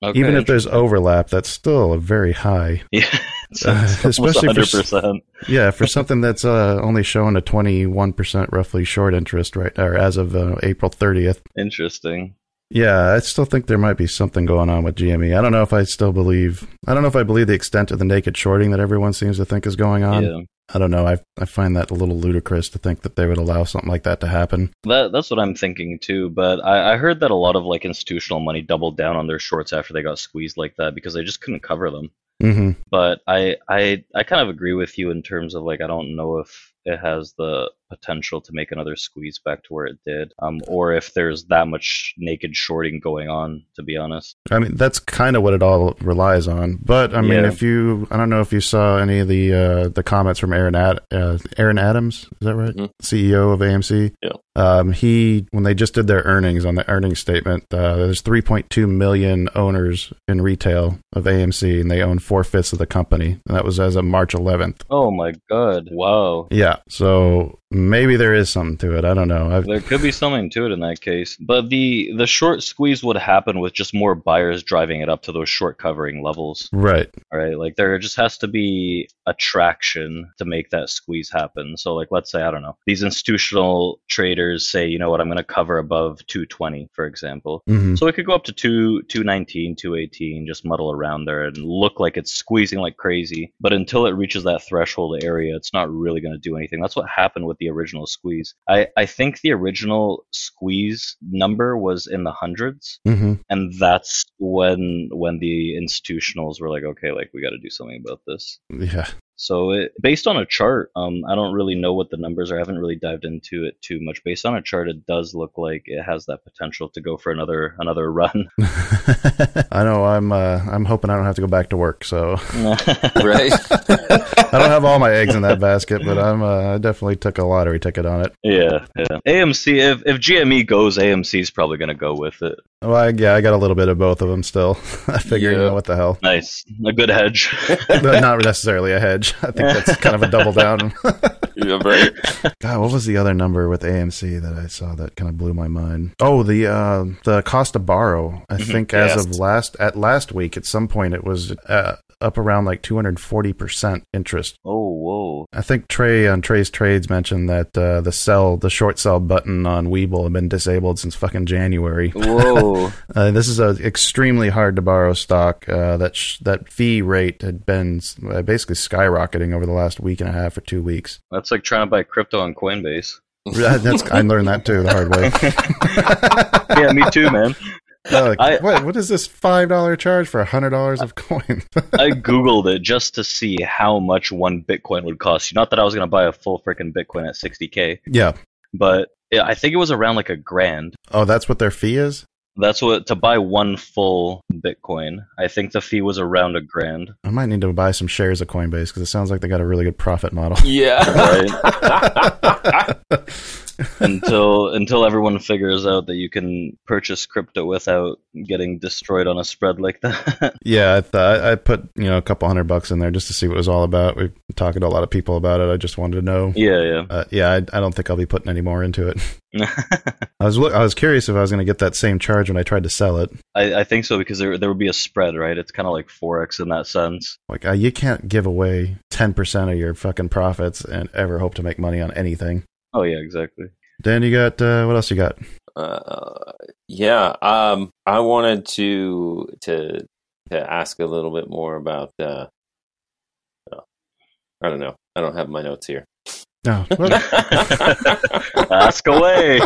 Okay. even if there's overlap, that's still a very high. yeah, Uh, especially for hundred s- percent. Yeah, for something that's uh, only showing a twenty one percent roughly short interest right, or as of uh, April thirtieth. Interesting. Yeah, I still think there might be something going on with GME. I don't know if I still believe. I don't know if I believe the extent of the naked shorting that everyone seems to think is going on. yeah, I don't know. I I find that a little ludicrous to think that they would allow something like that to happen. that that's what I'm thinking too. But I, I heard that a lot of like institutional money doubled down on their shorts after they got squeezed like that because they just couldn't cover them. Hmm But I I I kind of agree with you in terms of like I don't know if it has the potential to make another squeeze back to where it did, um, or if there's that much naked shorting going on. To be honest, I mean, that's kind of what it all relies on. But I mean, Yeah. if you, I don't know if you saw any of the uh, the comments from Aaron Ad, uh, Aaron Adams, is that right? Mhm. CEO of AMC. Yeah. Um, he when they just did their earnings on the earnings statement, uh, there's 3.2 million owners in retail of AMC, and they own four fifths of the company, and that was as of March 11th. oh my god, wow. Yeah. So maybe there is something to it. I don't know. I've, There could be something to it in that case, but the the short squeeze would happen with just more buyers driving it up to those short covering levels, right. right? Like there just has to be attraction to make that squeeze happen. So like let's say I don't know, these institutional traders say, you know what, I'm going to cover above 220, for example. hmm So it could go up to 2 219, 218, just muddle around there and look like it's squeezing like crazy. But until it reaches that threshold area, it's not really going to do anything. That's what happened with the original squeeze. I, I think the original squeeze number was in the hundreds, hmm and that's when when the institutionals were like, okay, like we got to do something about this. Yeah. So it, based on a chart, um, I don't really know what the numbers are. I haven't really dived into it too much. Based on a chart, it does look like it has that potential to go for another another run. I know. I'm. Uh, I'm hoping I don't have to go back to work. So right? I don't have all my eggs in that basket, but I'm. Uh, I definitely took a lottery ticket on it. yeah, yeah. AMC. If if GME goes, AMC is probably going to go with it. Well, I, yeah, I got a little bit of both of them still. I figure, you know, what the hell. Nice, a good hedge. Not necessarily a hedge. I think that's kind of a double down. Yeah, right. God, what was the other number with AMC that I saw that kind of blew my mind? Oh, the uh, the cost to borrow. I think as Yes. of last at last week, at some point, it was uh, up around like 240 percent interest. oh, whoa. I think Trey on Trey's Trades mentioned that uh, the sell, the short sell button on Webull had been disabled since fucking January. Whoa. Uh, this is a extremely hard to borrow stock. Uh, that sh- that fee rate had been uh, basically skyrocketing over the last week and a half or two weeks. That's like trying to buy crypto on Coinbase. That's I learned that too the hard way. yeah, me too, man. Uh, like, I- what what is this five dollar charge for a hundred dollars of coin? I googled it just to see how much one Bitcoin would cost you. Not that I was going to buy a full freaking Bitcoin at 60k, yeah. but yeah, I think it was around like a grand. Oh, that's what their fee is. That's what to buy one full Bitcoin. I think the fee was around a grand. I might need to buy some shares of Coinbase because it sounds like they got a really good profit model. Yeah. until until everyone figures out that you can purchase crypto without getting destroyed on a spread like that. Yeah, I, th- I put you know a couple hundred bucks in there just to see what it was all about. We've been talking to a lot of people about it. I just wanted to know. yeah, yeah. Uh, yeah, I, I don't think I'll be putting any more into it. I was I was curious if I was going to get that same charge when I tried to sell it. I, I think so because there there would be a spread, right? It's kind of like forex in that sense. Like uh, you can't give away ten percent of your fucking profits and ever hope to make money on anything. Oh yeah, exactly. Dan, you got uh, what else you got? Uh, yeah. Um, I wanted to to to ask a little bit more about. Uh, oh, I don't know. I don't have my notes here. No, well, Ask away.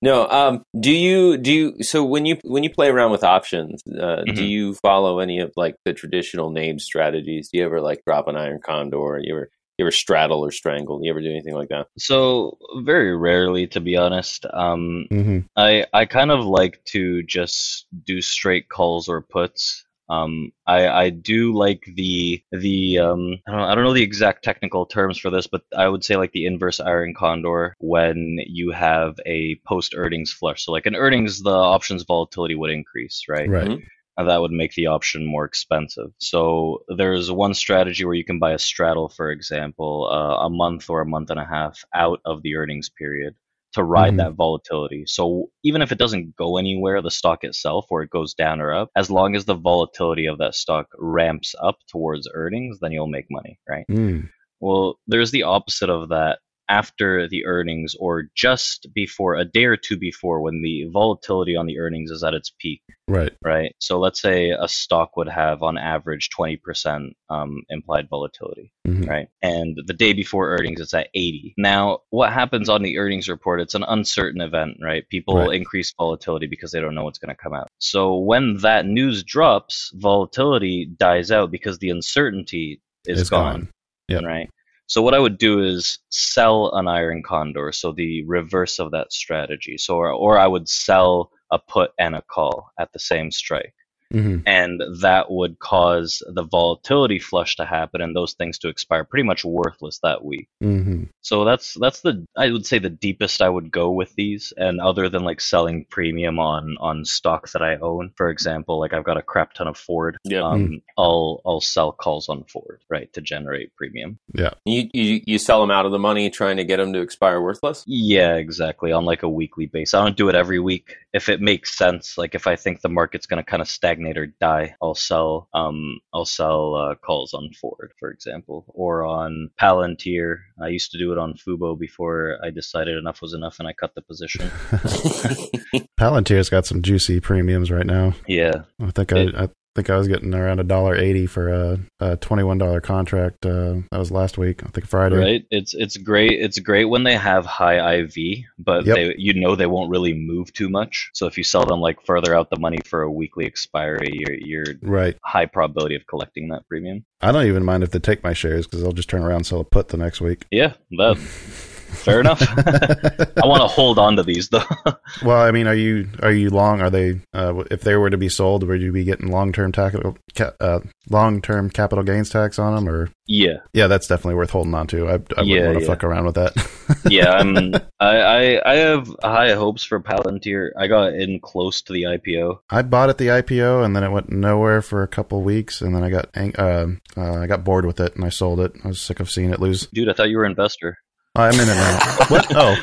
no. Um. Do you do you? So when you when you play around with options, uh, do Mhm. you follow any of like the traditional name strategies? Do you ever like drop an iron condor? You ever you ever straddle or strangle? You ever do anything like that? so very rarely, to be honest. Um, mhm. I I kind of like to just do straight calls or puts. Um, I, I do like the the um, I don't, know, I don't know the exact technical terms for this, but I would say like the inverse iron condor when you have a post earnings flush. So like an earnings, the options volatility would increase, right? Right. Mhm. And that would make the option more expensive. So there's one strategy where you can buy a straddle, for example, uh, a month or a month and a half out of the earnings period to ride Mhm. that volatility. So even if it doesn't go anywhere, the stock itself, or it goes down or up, as long as the volatility of that stock ramps up towards earnings, then you'll make money, right? Mm. Well, there's the opposite of that after the earnings or just before a day or two before when the volatility on the earnings is at its peak Right. right? So let's say a stock would have on average 20% um, implied volatility, Mhm. right? And the day before earnings, it's at 80. Now, what happens on the earnings report? It's an uncertain event, right? People Right. increase volatility because they don't know what's going to come out. So when that news drops, volatility dies out because the uncertainty is It's gone gone. Yep. right? So what I would do is sell an iron condor, so the reverse of that strategy. So or, or I would sell a put and a call at the same strike. Hmm And that would cause the volatility flush to happen and those things to expire pretty much worthless that week. hmm So that's that's the I would say the deepest I would go with these. And other than like selling premium on on stocks that I own, for example, like I've got a crap ton of Ford. Yeah. Um, I'll I'll sell calls on Ford, right, to generate premium. Yeah. You, you you sell them out of the money, trying to get them to expire worthless. Yeah, exactly. On like a weekly basis. I don't do it every week. If it makes sense, like if I think the market's going to kind of stagnate or die, I'll sell. Um, I'll sell uh, calls on Ford, for example, or on Palantir. I used to do it on Fubo before I decided enough was enough and I cut the position. Palantir's got some juicy premiums right now. yeah, I think It- I, I think I was getting around a dollar eighty for a, a twenty one dollar contract. Uh, that was last week. I think Friday. right. It's it's great. It's great when they have high IV, but Yep. they you know they won't really move too much. So if you sell them like further out the money for a weekly expiry, you're you're Right. high probability of collecting that premium. I don't even mind if they take my shares because I'll just turn around and sell a put the next week. Yeah, that fair enough. I want to hold on to these though. Well, I mean, are you are you long? Are they uh, if they were to be sold, would you be getting long term tax ca- uh, long term capital gains tax on them? Or yeah, yeah, that's definitely worth holding on to. I, I wouldn't Yeah, want to yeah. fuck around with that. yeah. I'm, I, I I have high hopes for Palantir. I got in close to the IPO. I bought at the IPO and then it went nowhere for a couple weeks, and then I got ang- uh, uh, I got bored with it and I sold it. I was sick of seeing it lose. Dude, I thought you were an investor. I'm in it now. what? Oh,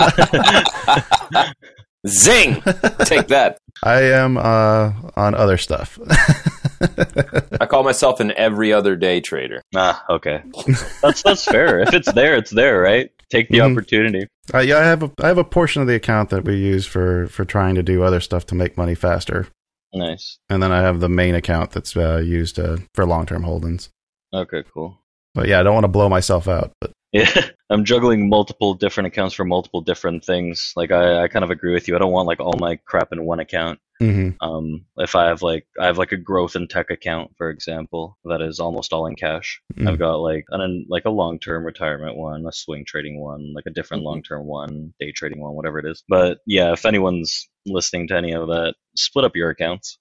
Zing! Take that. I am uh, on other stuff. I call myself an every other day trader. Ah, okay. That's that's fair. If it's there, it's there, right? Take the Mhm. opportunity. Uh, yeah, I have a I have a portion of the account that we use for for trying to do other stuff to make money faster, Nice. and then I have the main account that's uh, used uh, for long term holdings. Okay, cool. But yeah, I don't want to blow myself out. But Yeah, I'm juggling multiple different accounts for multiple different things. Like I, I kind of agree with you. I don't want like all my crap in one account. Mm-hmm. Um, if I have like I have like a growth and tech account, for example, that is almost all in cash. Mm. I've got like an like a long term retirement one, a swing trading one, like a different Mhm. long term one, day trading one, whatever it is. But yeah, if anyone's listening to any of that, split up your accounts.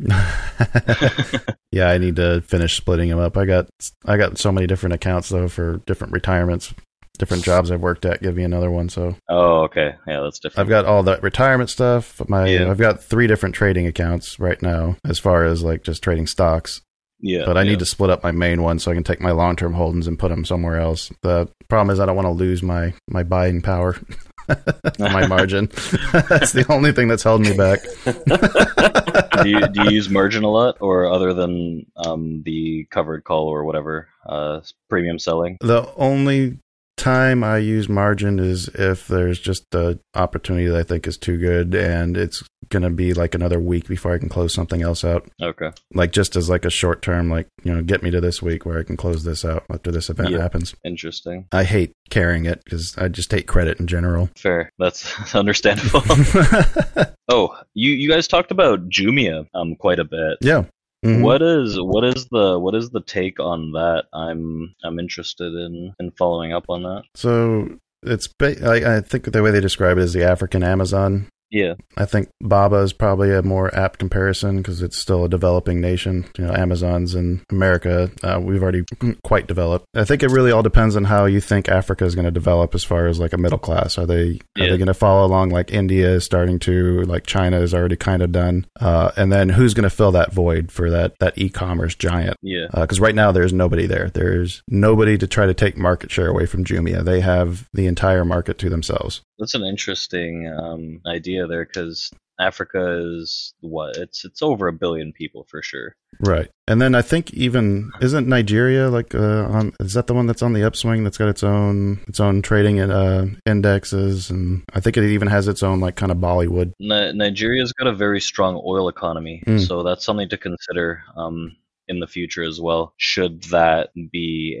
yeah, I need to finish splitting them up. I got I got so many different accounts though for different retirements, different jobs I've worked at. Give me another one. So Oh, okay, yeah, that's different. I've got all the retirement stuff. My Yeah. I've got three different trading accounts right now, as far as like just trading stocks. yeah, but I yeah. need to split up my main one so I can take my long term holdings and put them somewhere else. The problem is I don't want to lose my my buying power, my margin. that's the only thing that's held me back. do you do you use margin a lot, or other than um, the covered call or whatever uh, premium selling? The only time I use margin is if there's just an opportunity that I think is too good and it's gonna be like another week before I can close something else out. Okay, Like just as like a short term, like you know, get me to this week where I can close this out after this event Yeah. happens. interesting, I hate carrying it because I just hate credit in general. fair. That's understandable. oh, you you guys talked about Jumia um quite a bit. yeah. Mhm. What is what is the what is the take on that? I'm I'm interested in in following up on that. So it's I, I think the way they describe it is the African Amazon. Yeah. I think Baba is probably a more apt comparison because it's still a developing nation. You know, Amazon's in America. Uh, we've already quite developed. I think it really all depends on how you think Africa is going to develop as far as like a middle class. Are they are they going to follow along like India is starting to, like China is already kind of done, uh, and then who's going to fill that void for that that e-commerce giant? Yeah. because right now there's nobody there. There's nobody to try to take market share away from Jumia. They have the entire market to themselves. That's an interesting um, idea there because Africa is what it's it's over a billion people for sure. Right. And then I think even isn't Nigeria like uh, on is that the one that's on the upswing that's got its own its own trading and uh, indexes and I think it even has its own like kind of Bollywood. Ni- Nigeria's got a very strong oil economy, Mm. so that's something to consider um, in the future as well. Should that be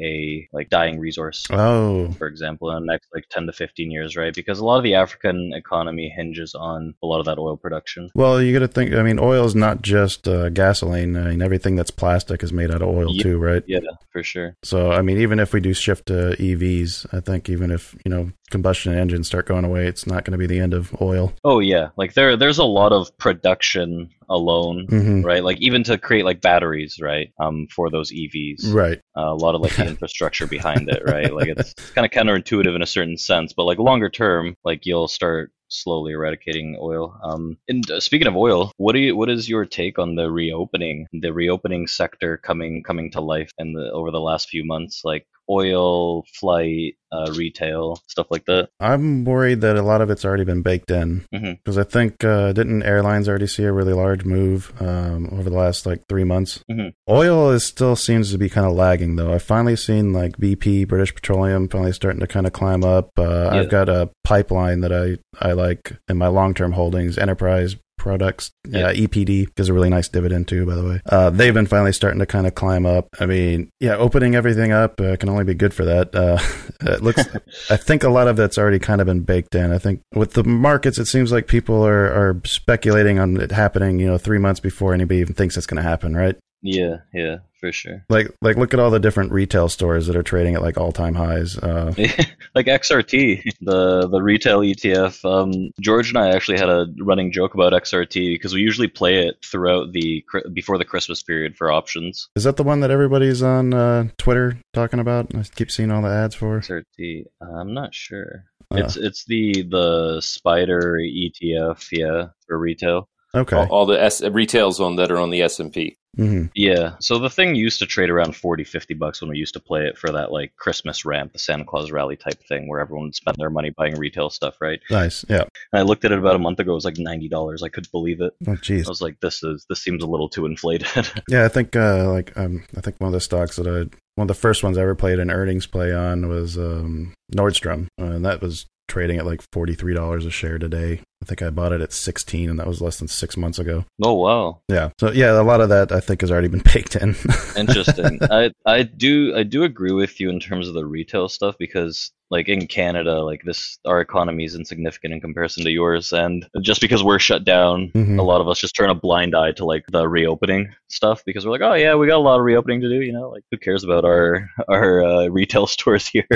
a like dying resource? Oh, For example, in the next like 10 to 15 years, right? Because a lot of the African economy hinges on a lot of that oil production. well, you got to think. I mean, oil is not just uh, gasoline. I mean, everything that's plastic is made out of oil Ye- too, right? Yeah, for sure. So, I mean, even if we do shift to EVs, I think even if you know combustion engines start going away, it's not going to be the end of oil. Oh yeah, like there there's a lot of production alone, hmm right? Like even to create like batteries, right? Um, for those EVs, Right. uh, a lot of like the infrastructure behind it, right? Like it's, it's kind of counterintuitive in a certain sense, but like longer term, like you'll start slowly eradicating oil. Um, and uh, speaking of oil, what do you what is your take on the reopening, the reopening sector coming coming to life and the over the last few months, like oil, flight, uh, retail, stuff like that? I'm worried that a lot of it's already been baked in because I think uh, didn't airlines already see a really large move um, over the last like three months. Mhm. Oil is still seems to be kind of lagging though. I've finally seen like BP, British Petroleum, finally starting to kind of climb up. Uh, Yeah. I've got a pipeline that I I like in my long term holdings, Enterprise products, Yeah. uh, EPD gives a really nice dividend too, by the way. Uh, they've been finally starting to kind of climb up. I mean, yeah, opening everything up uh, can only be good for that. Uh, it looks, I think a lot of that's already kind of been baked in. I think with the markets, it seems like people are, are speculating on it happening, you know, three months before anybody even thinks it's going to happen, right? Yeah, yeah, for sure. Like, like look at all the different retail stores that are trading at like all time highs. Uh, like XRT, the the retail ETF. Um, George and I actually had a running joke about XRT because we usually play it throughout the before the Christmas period for options. is that the one that everybody's on uh, Twitter talking about? I keep seeing all the ads for. XRT, I'm not sure. Uh. It's it's the the SPDR ETF, yeah, for retail. Okay. All, all the S- retails on that are on the S and P. hmm Yeah, so the thing used to trade around 40, 50 bucks when we used to play it for that like Christmas ramp, the Santa Claus rally type thing, where everyone would spend their money buying retail stuff, right? Nice. Yeah. And I looked at it about a month ago; it was like ninety dollars. I couldn't believe it. Oh, jeez. I was like, "This is this seems a little too inflated." Yeah, I think uh, like um, I think one of the stocks that I one of the first ones I ever played an earnings play on was um, Nordstrom, uh, and that was trading at like forty three dollars a share today. I think I bought it at sixteen, and that was less than six months ago. oh wow, Yeah, so yeah, a lot of that I think has already been baked in. interesting. I I do I do agree with you in terms of the retail stuff because like in Canada, like this our economy is insignificant in comparison to yours, and just because we're shut down, Mhm. a lot of us just turn a blind eye to like the reopening stuff because we're like, oh yeah, we got a lot of reopening to do. You know, like who cares about our our uh, retail stores here?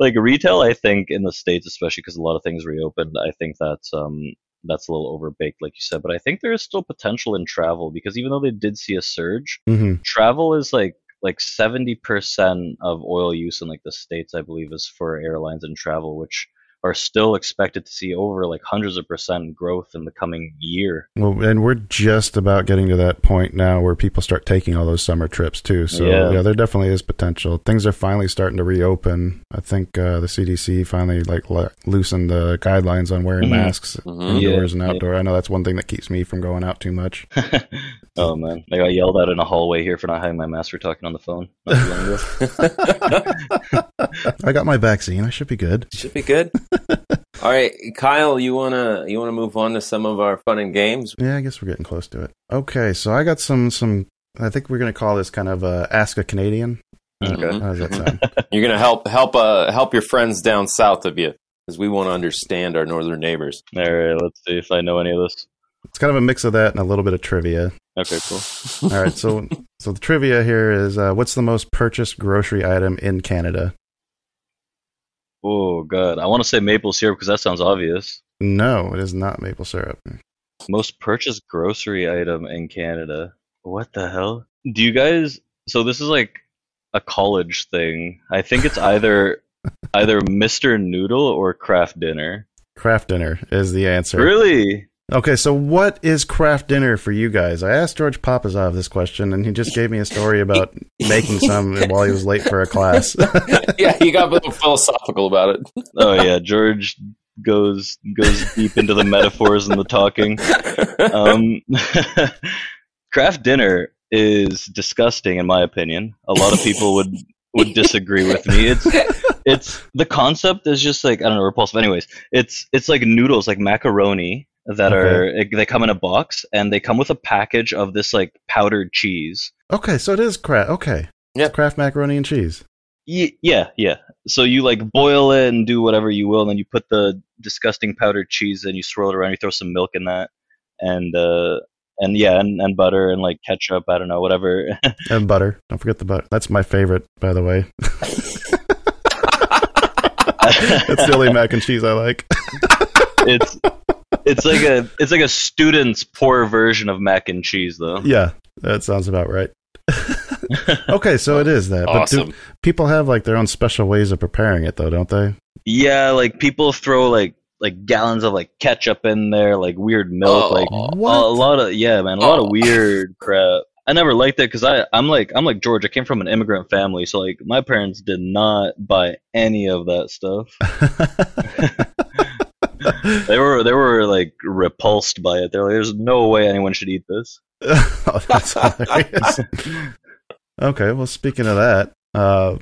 Like retail, I think in the states, especially because a lot of things reopened, I think that's um that's a little overbaked, like you said. But I think there is still potential in travel because even though they did see a surge, hmm travel is like like 70% of oil use in like the states i believe is for airlines and travel which are still expected to see over like hundreds of percent growth in the coming year Well, and we're just about getting to that point now where people start taking all those summer trips too. So Yeah. yeah, there definitely is potential. Things are finally starting to reopen. I think uh, the CDC finally like le- loosened the guidelines on wearing Mhm. masks Mhm. indoors Yeah, and outdoor. I know that's one thing that keeps me from going out too much. oh man i got yelled at in a hallway here for not having my mask for talking on the phone not too long ago. I got my vaccine. I should be good. Should be good. All right, Kyle, you wanna you wanna move on to some of our fun and games? Yeah, I guess we're getting close to it. Okay, so I got some some. I think we're gonna call this kind of uh, ask a Canadian. Okay. How does that sound? You're gonna help help uh help your friends down south of you because we want to understand our northern neighbors. all right let's see if i know any of this it's kind of a mix of that and a little bit of trivia. okay cool All right, so so the trivia here is uh, what's the most purchased grocery item in Canada? Oh god i want to say maple syrup because that sounds obvious No, it is not maple syrup. Most purchased grocery item in Canada. What the hell? Do you guys? So this is like a college thing. I think it's either either Mr. Noodle or Kraft Dinner. Kraft dinner is the answer. Really? Okay, so what is Kraft dinner for you guys? I asked George Papazov this question, and he just gave me a story about making some while he was late for a class. yeah, he got a little philosophical about it. Oh yeah, George goes goes deep into the metaphors and the talking. Um, Kraft dinner is disgusting, in my opinion. A lot of people would would disagree with me. It's it's the concept is just like I don't know repulsive. Anyways, it's it's like noodles, like macaroni that are they come in a box and they come with a package of this like powdered cheese. okay, so it is Kraft. Okay, Yeah. It's Kraft macaroni and cheese. Ye- yeah, yeah. So you like boil it and do whatever you will, and then you put the disgusting powdered cheese and you swirl it around. You throw some milk in that, and uh, and yeah, and, and butter and like ketchup. I don't know, whatever. And butter. Don't forget the butter. That's my favorite, by the way. That's the only mac and cheese I like. it's it's like a it's like a student's poor version of mac and cheese, though. Yeah, that sounds about right. okay, so it is that. But do people have like their own special ways of preparing it, though, don't they? Yeah, like people throw like like gallons of like ketchup in there, like weird milk, Oh. like a lot of yeah, man, a lot of Oh. weird crap. I never liked it because I I'm like I'm like George. I came from an immigrant family, so like my parents did not buy any of that stuff. They were they were like repulsed by it. They're like, "There's no way anyone should eat this." oh, that's hilarious. okay, well, speaking of that, uh,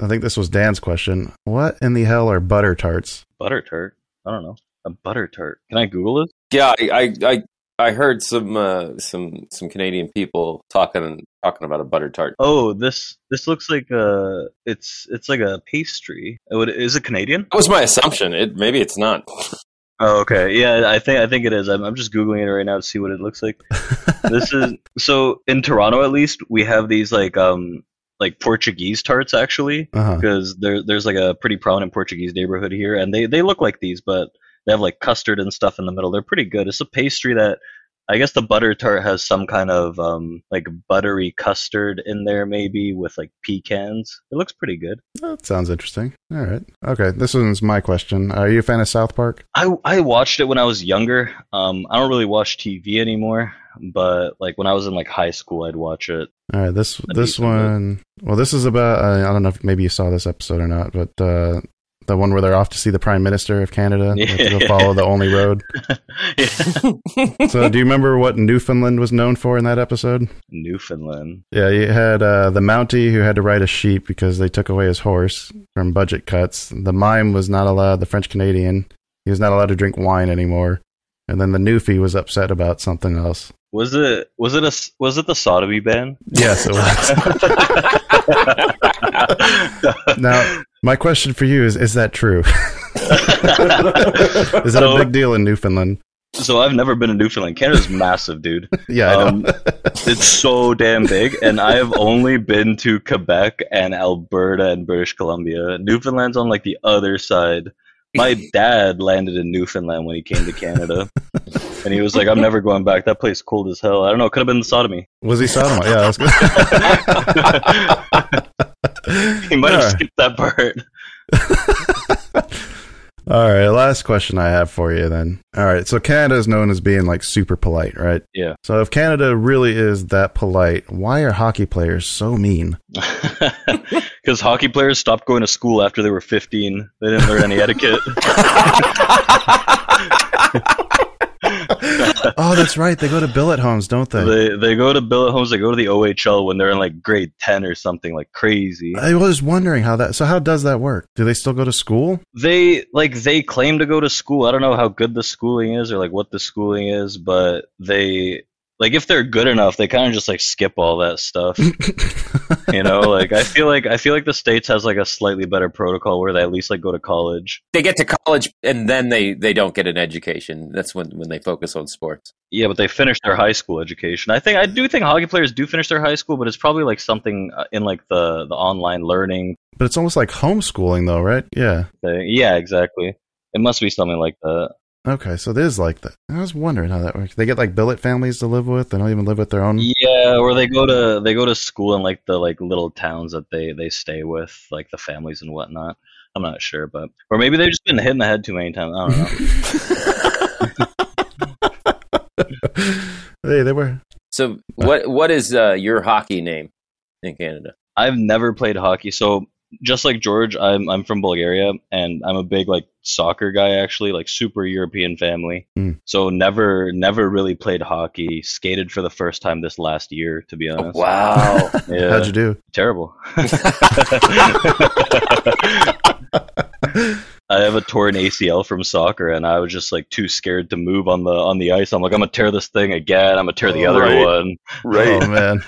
I think this was Dan's question. What in the hell are butter tarts? Butter tart. I don't know a butter tart. Can I Google it? Yeah, I I I, I heard some uh, some some Canadian people talking talking about a butter tart. Oh, this this looks like a it's it's like a pastry. It- Is it Canadian? That was my assumption. It maybe it's not. Oh, okay. Yeah, I think I think it is. I'm, I'm just googling it right now to see what it looks like. This is so in Toronto at least we have these like um like Portuguese tarts actually Uh-huh. because there there's like a pretty prominent Portuguese neighborhood here and they they look like these but they have like custard and stuff in the middle. They're pretty good. It's a pastry that I guess the butter tart has some kind of um like buttery custard in there maybe with like pecans. It looks pretty good. That sounds interesting. All right. Okay, this one's my question. Are you a fan of South Park? I I watched it when I was younger. Um, I don't really watch TV anymore, but like when I was in like high school, I'd watch it. All right, this A this one. Well, this is about. Uh, I don't know if maybe you saw this episode or not, but uh, the one where they're off to see the Prime Minister of Canada. They have to follow the only road. So, do you remember what Newfoundland was known for in that episode? Newfoundland. Yeah, you had uh, the Mountie who had to ride a sheep because they took away his horse from budget cuts. The mime was not allowed. The French Canadian, he was not allowed to drink wine anymore. And then the Newfie was upset about something else. Was it was it a was it the sodomy ban? Yes, it was. now, my question for you is: Is that true? is that a big deal in Newfoundland? So I've never been to Newfoundland. Canada's massive, dude. Yeah, Um, it's so damn big, and I have only been to Quebec and Alberta and British Columbia. Newfoundland's on like the other side. My dad landed in Newfoundland when he came to Canada, and he was like, "I'm never going back. That place is cold as hell." I don't know. It could have been the sodomy. was he sodomite? Yeah, that's good. he might have Alright. skipped that part. All right, last question I have for you then. All right, so Canada is known as being like super polite, right? Yeah. So if Canada really is that polite, why are hockey players so mean? Because hockey players stopped going to school after they were 15. They didn't learn any etiquette. oh, that's right. They go to billet homes, don't they? they they go to billet homes. They go to the OHL when they're in like grade 10 or something like crazy. I was wondering how that. So how does that work? Do they still go to school? They like they claim to go to school. I don't know how good the schooling is or like what the schooling is, but they like if they're good enough, they kind of just like skip all that stuff. you know, like I feel like I feel like the states has like a slightly better protocol where they at least like go to college. They get to college and then they, they don't get an education. That's when, when they focus on sports. Yeah, but they finish their high school education. I think I do think hockey players do finish their high school, but it's probably like something uh, in like the the online learning But it's almost like homeschooling, though, right? Yeah. thing. Yeah, exactly. It must be something like that. Okay, so it is like that. I was wondering how that works. They get like billet families to live with. They don't even live with their own. Yeah, or they go to they go to school in like the like little towns that they they stay with, like the families and whatnot. I'm not sure, but or maybe they've just been hit in the head too many times. I don't know. hey, they were. So what what is uh, your hockey name in Canada? I've never played hockey, so just like George, I'm I'm from Bulgaria, and I'm a big like soccer guy. Actually, like super European family. Mm. So never never really played hockey. Skated for the first time this last year, to be honest. Wow. Yeah, How'd you do? terrible. I have a torn ACL from soccer, and I was just like too scared to move on the on the ice. I'm like, I'm gonna tear this thing again. I'm gonna tear the Oh, other right. one. Oh man.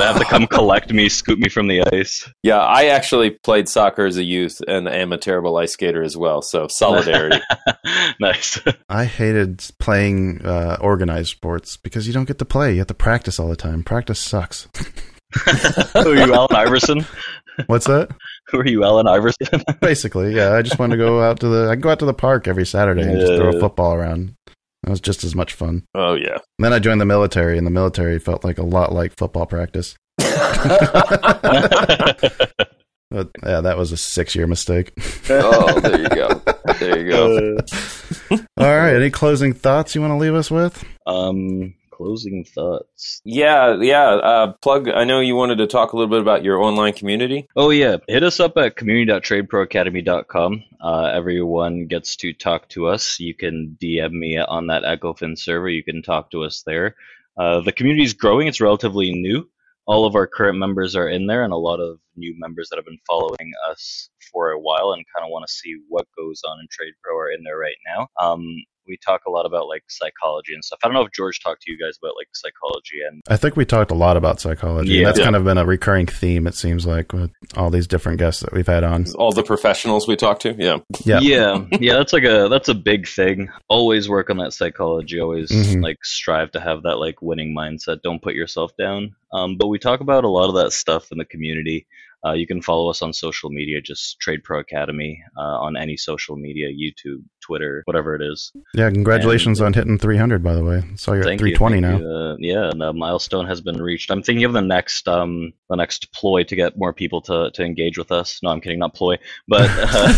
They have to come collect me, scoop me from the ice. yeah, I actually played soccer as a youth and am a terrible ice skater as well. So solidarity. nice. I hated playing uh, organized sports because you don't get to play. You have to practice all the time. Practice sucks. Who are you, Allen Iverson? What's that? Who are you, Allen Iverson? Basically, yeah. I just want to go out to the. I go out to the park every Saturday and just throw a football around. That was just as much fun. oh yeah. And then I joined the military, and the military felt like a lot like football practice. But yeah, that was a six-year mistake. Oh, there you go. There you go. all right. Any closing thoughts you want to leave us with? um, closing thoughts. Yeah, yeah. Uh, plug. I know you wanted to talk a little bit about your online community. Oh yeah, hit us up at community.tradeproacademy.com. Uh, everyone gets to talk to us. You can DM me on that EchoFin server. You can talk to us there. Uh, the community is growing. It's relatively new. All of our current members are in there, and a lot of new members that have been following us for a while and kind of want to see what goes on in Trade Pro are in there right now. Um, we talk a lot about like psychology and stuff. I don't know if George talked to you guys about like psychology and I think we talked a lot about psychology. and Yeah. that's Yeah. kind of been a recurring theme. It seems like with all these different guests that we've had on. All the professionals we talked to. Yeah. Yeah. yeah yeah that's like a that's a big thing always work on that psychology always Mhm. like strive to have that like winning mindset don't put yourself down um, but we talk about a lot of that stuff in the community uh, you can follow us on social media just trade pro academy uh, on any social media youtube twitter whatever it is Yeah. Congratulations on hitting 300, by the way. So you're at Thank you, 320 now. you. Uh, yeah and the milestone has been reached i'm thinking of the next um the next ploy to get more people to to engage with us no i'm kidding not ploy but uh,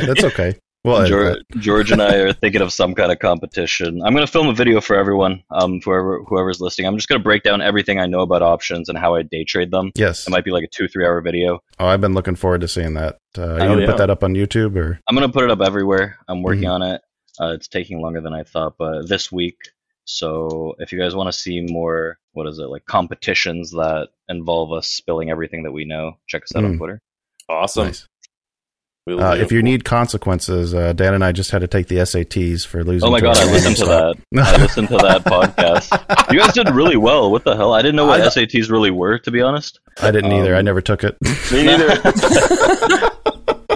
that's okay. Well, George. George and I are thinking of some kind of competition. I'm going to film a video for everyone, um, whoever whoever's listening. I'm just going to break down everything I know about options and how I day trade them. yes. It might be like a two three hour video. Oh, I've been looking forward to seeing that. Uh, are you Oh, gonna yeah. put that up on YouTube or? I'm going to put it up everywhere. I'm working Mhm. on it. Uh, it's taking longer than I thought, but this week. So if you guys want to see more, what is it like competitions that involve us spilling everything that we know, check us out on Mm. Twitter. Awesome. Nice. We'll Uh, if you need consequences, uh, Dan and I just had to take the SATs for losing. Oh my god, a I listened to that. I listened to that podcast. You guys did really well. What the hell? I didn't know what I- SATs really were, to be honest. I didn't either. Um, I never took it. Me neither.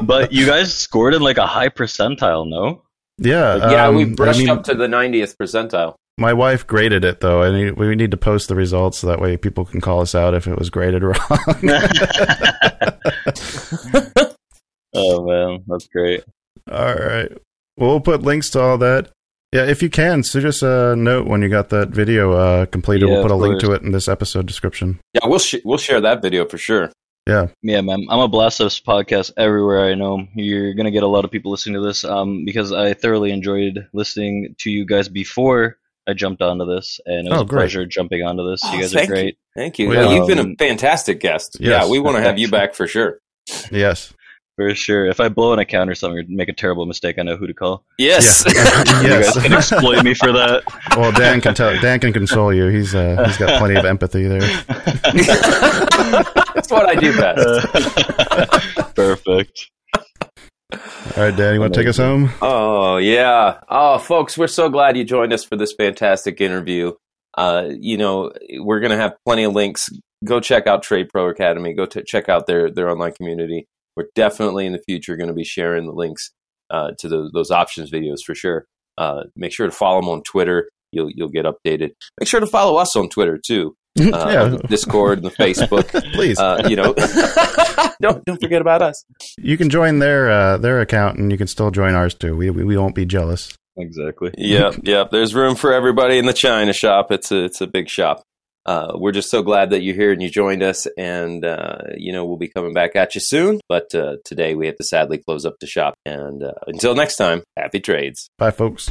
But you guys scored in like a high percentile, no? yeah. yeah, um, we brushed I mean, up to the 90th percentile. My wife graded it though. I need, we need to post the results so that way people can call us out if it was graded wrong. Oh man, that's great. all right. Well, we'll put links to all that. Yeah, if you can, send us a note when you got that video uh, completed. Yeah, we'll put a link to it in this episode description. Yeah, we'll sh- we'll share that video for sure. Yeah. Yeah, man. I'm a blast this podcast everywhere I know. You're gonna get a lot of people listening to this, um, because I thoroughly enjoyed listening to you guys before I jumped onto this, and it was Oh, a pleasure jumping onto this. Oh, you guys are thank great. Thank you. Well, Well, you've been um, a fantastic guest. yes. Yeah, we want to have you back for sure. Yes. For sure. If I blow an account or something or make a terrible mistake, I know who to call. Yes. Yeah. You guys can exploit me for that. well, Dan can tell. Dan can console you. He's uh, he's got plenty of empathy there. That's what I do best. Perfect. All right, Dan, you want to take us home? Oh yeah. Oh, folks, we're so glad you joined us for this fantastic interview. Uh, you know, we're going to have plenty of links. Go check out Trade Pro Academy. Go to check out their their online community. We're definitely in the future going to be sharing the links uh, to those, those options videos for sure. Uh, make sure to follow them on Twitter. You'll you'll get updated. Make sure to follow us on Twitter too. uh, Yeah. the Discord and the Facebook. Please, Uh, you know, don't don't forget about us. you can join their uh, their account, and you can still join ours too. We we, we won't be jealous. Exactly. Yep, yep. There's room for everybody in the China shop. It's a it's a big shop. Uh, we're just so glad that you're here and you joined us, and uh, you know we'll be coming back at you soon. But uh, today we have to sadly close up the shop. And uh, until next time, happy trades. Bye, folks.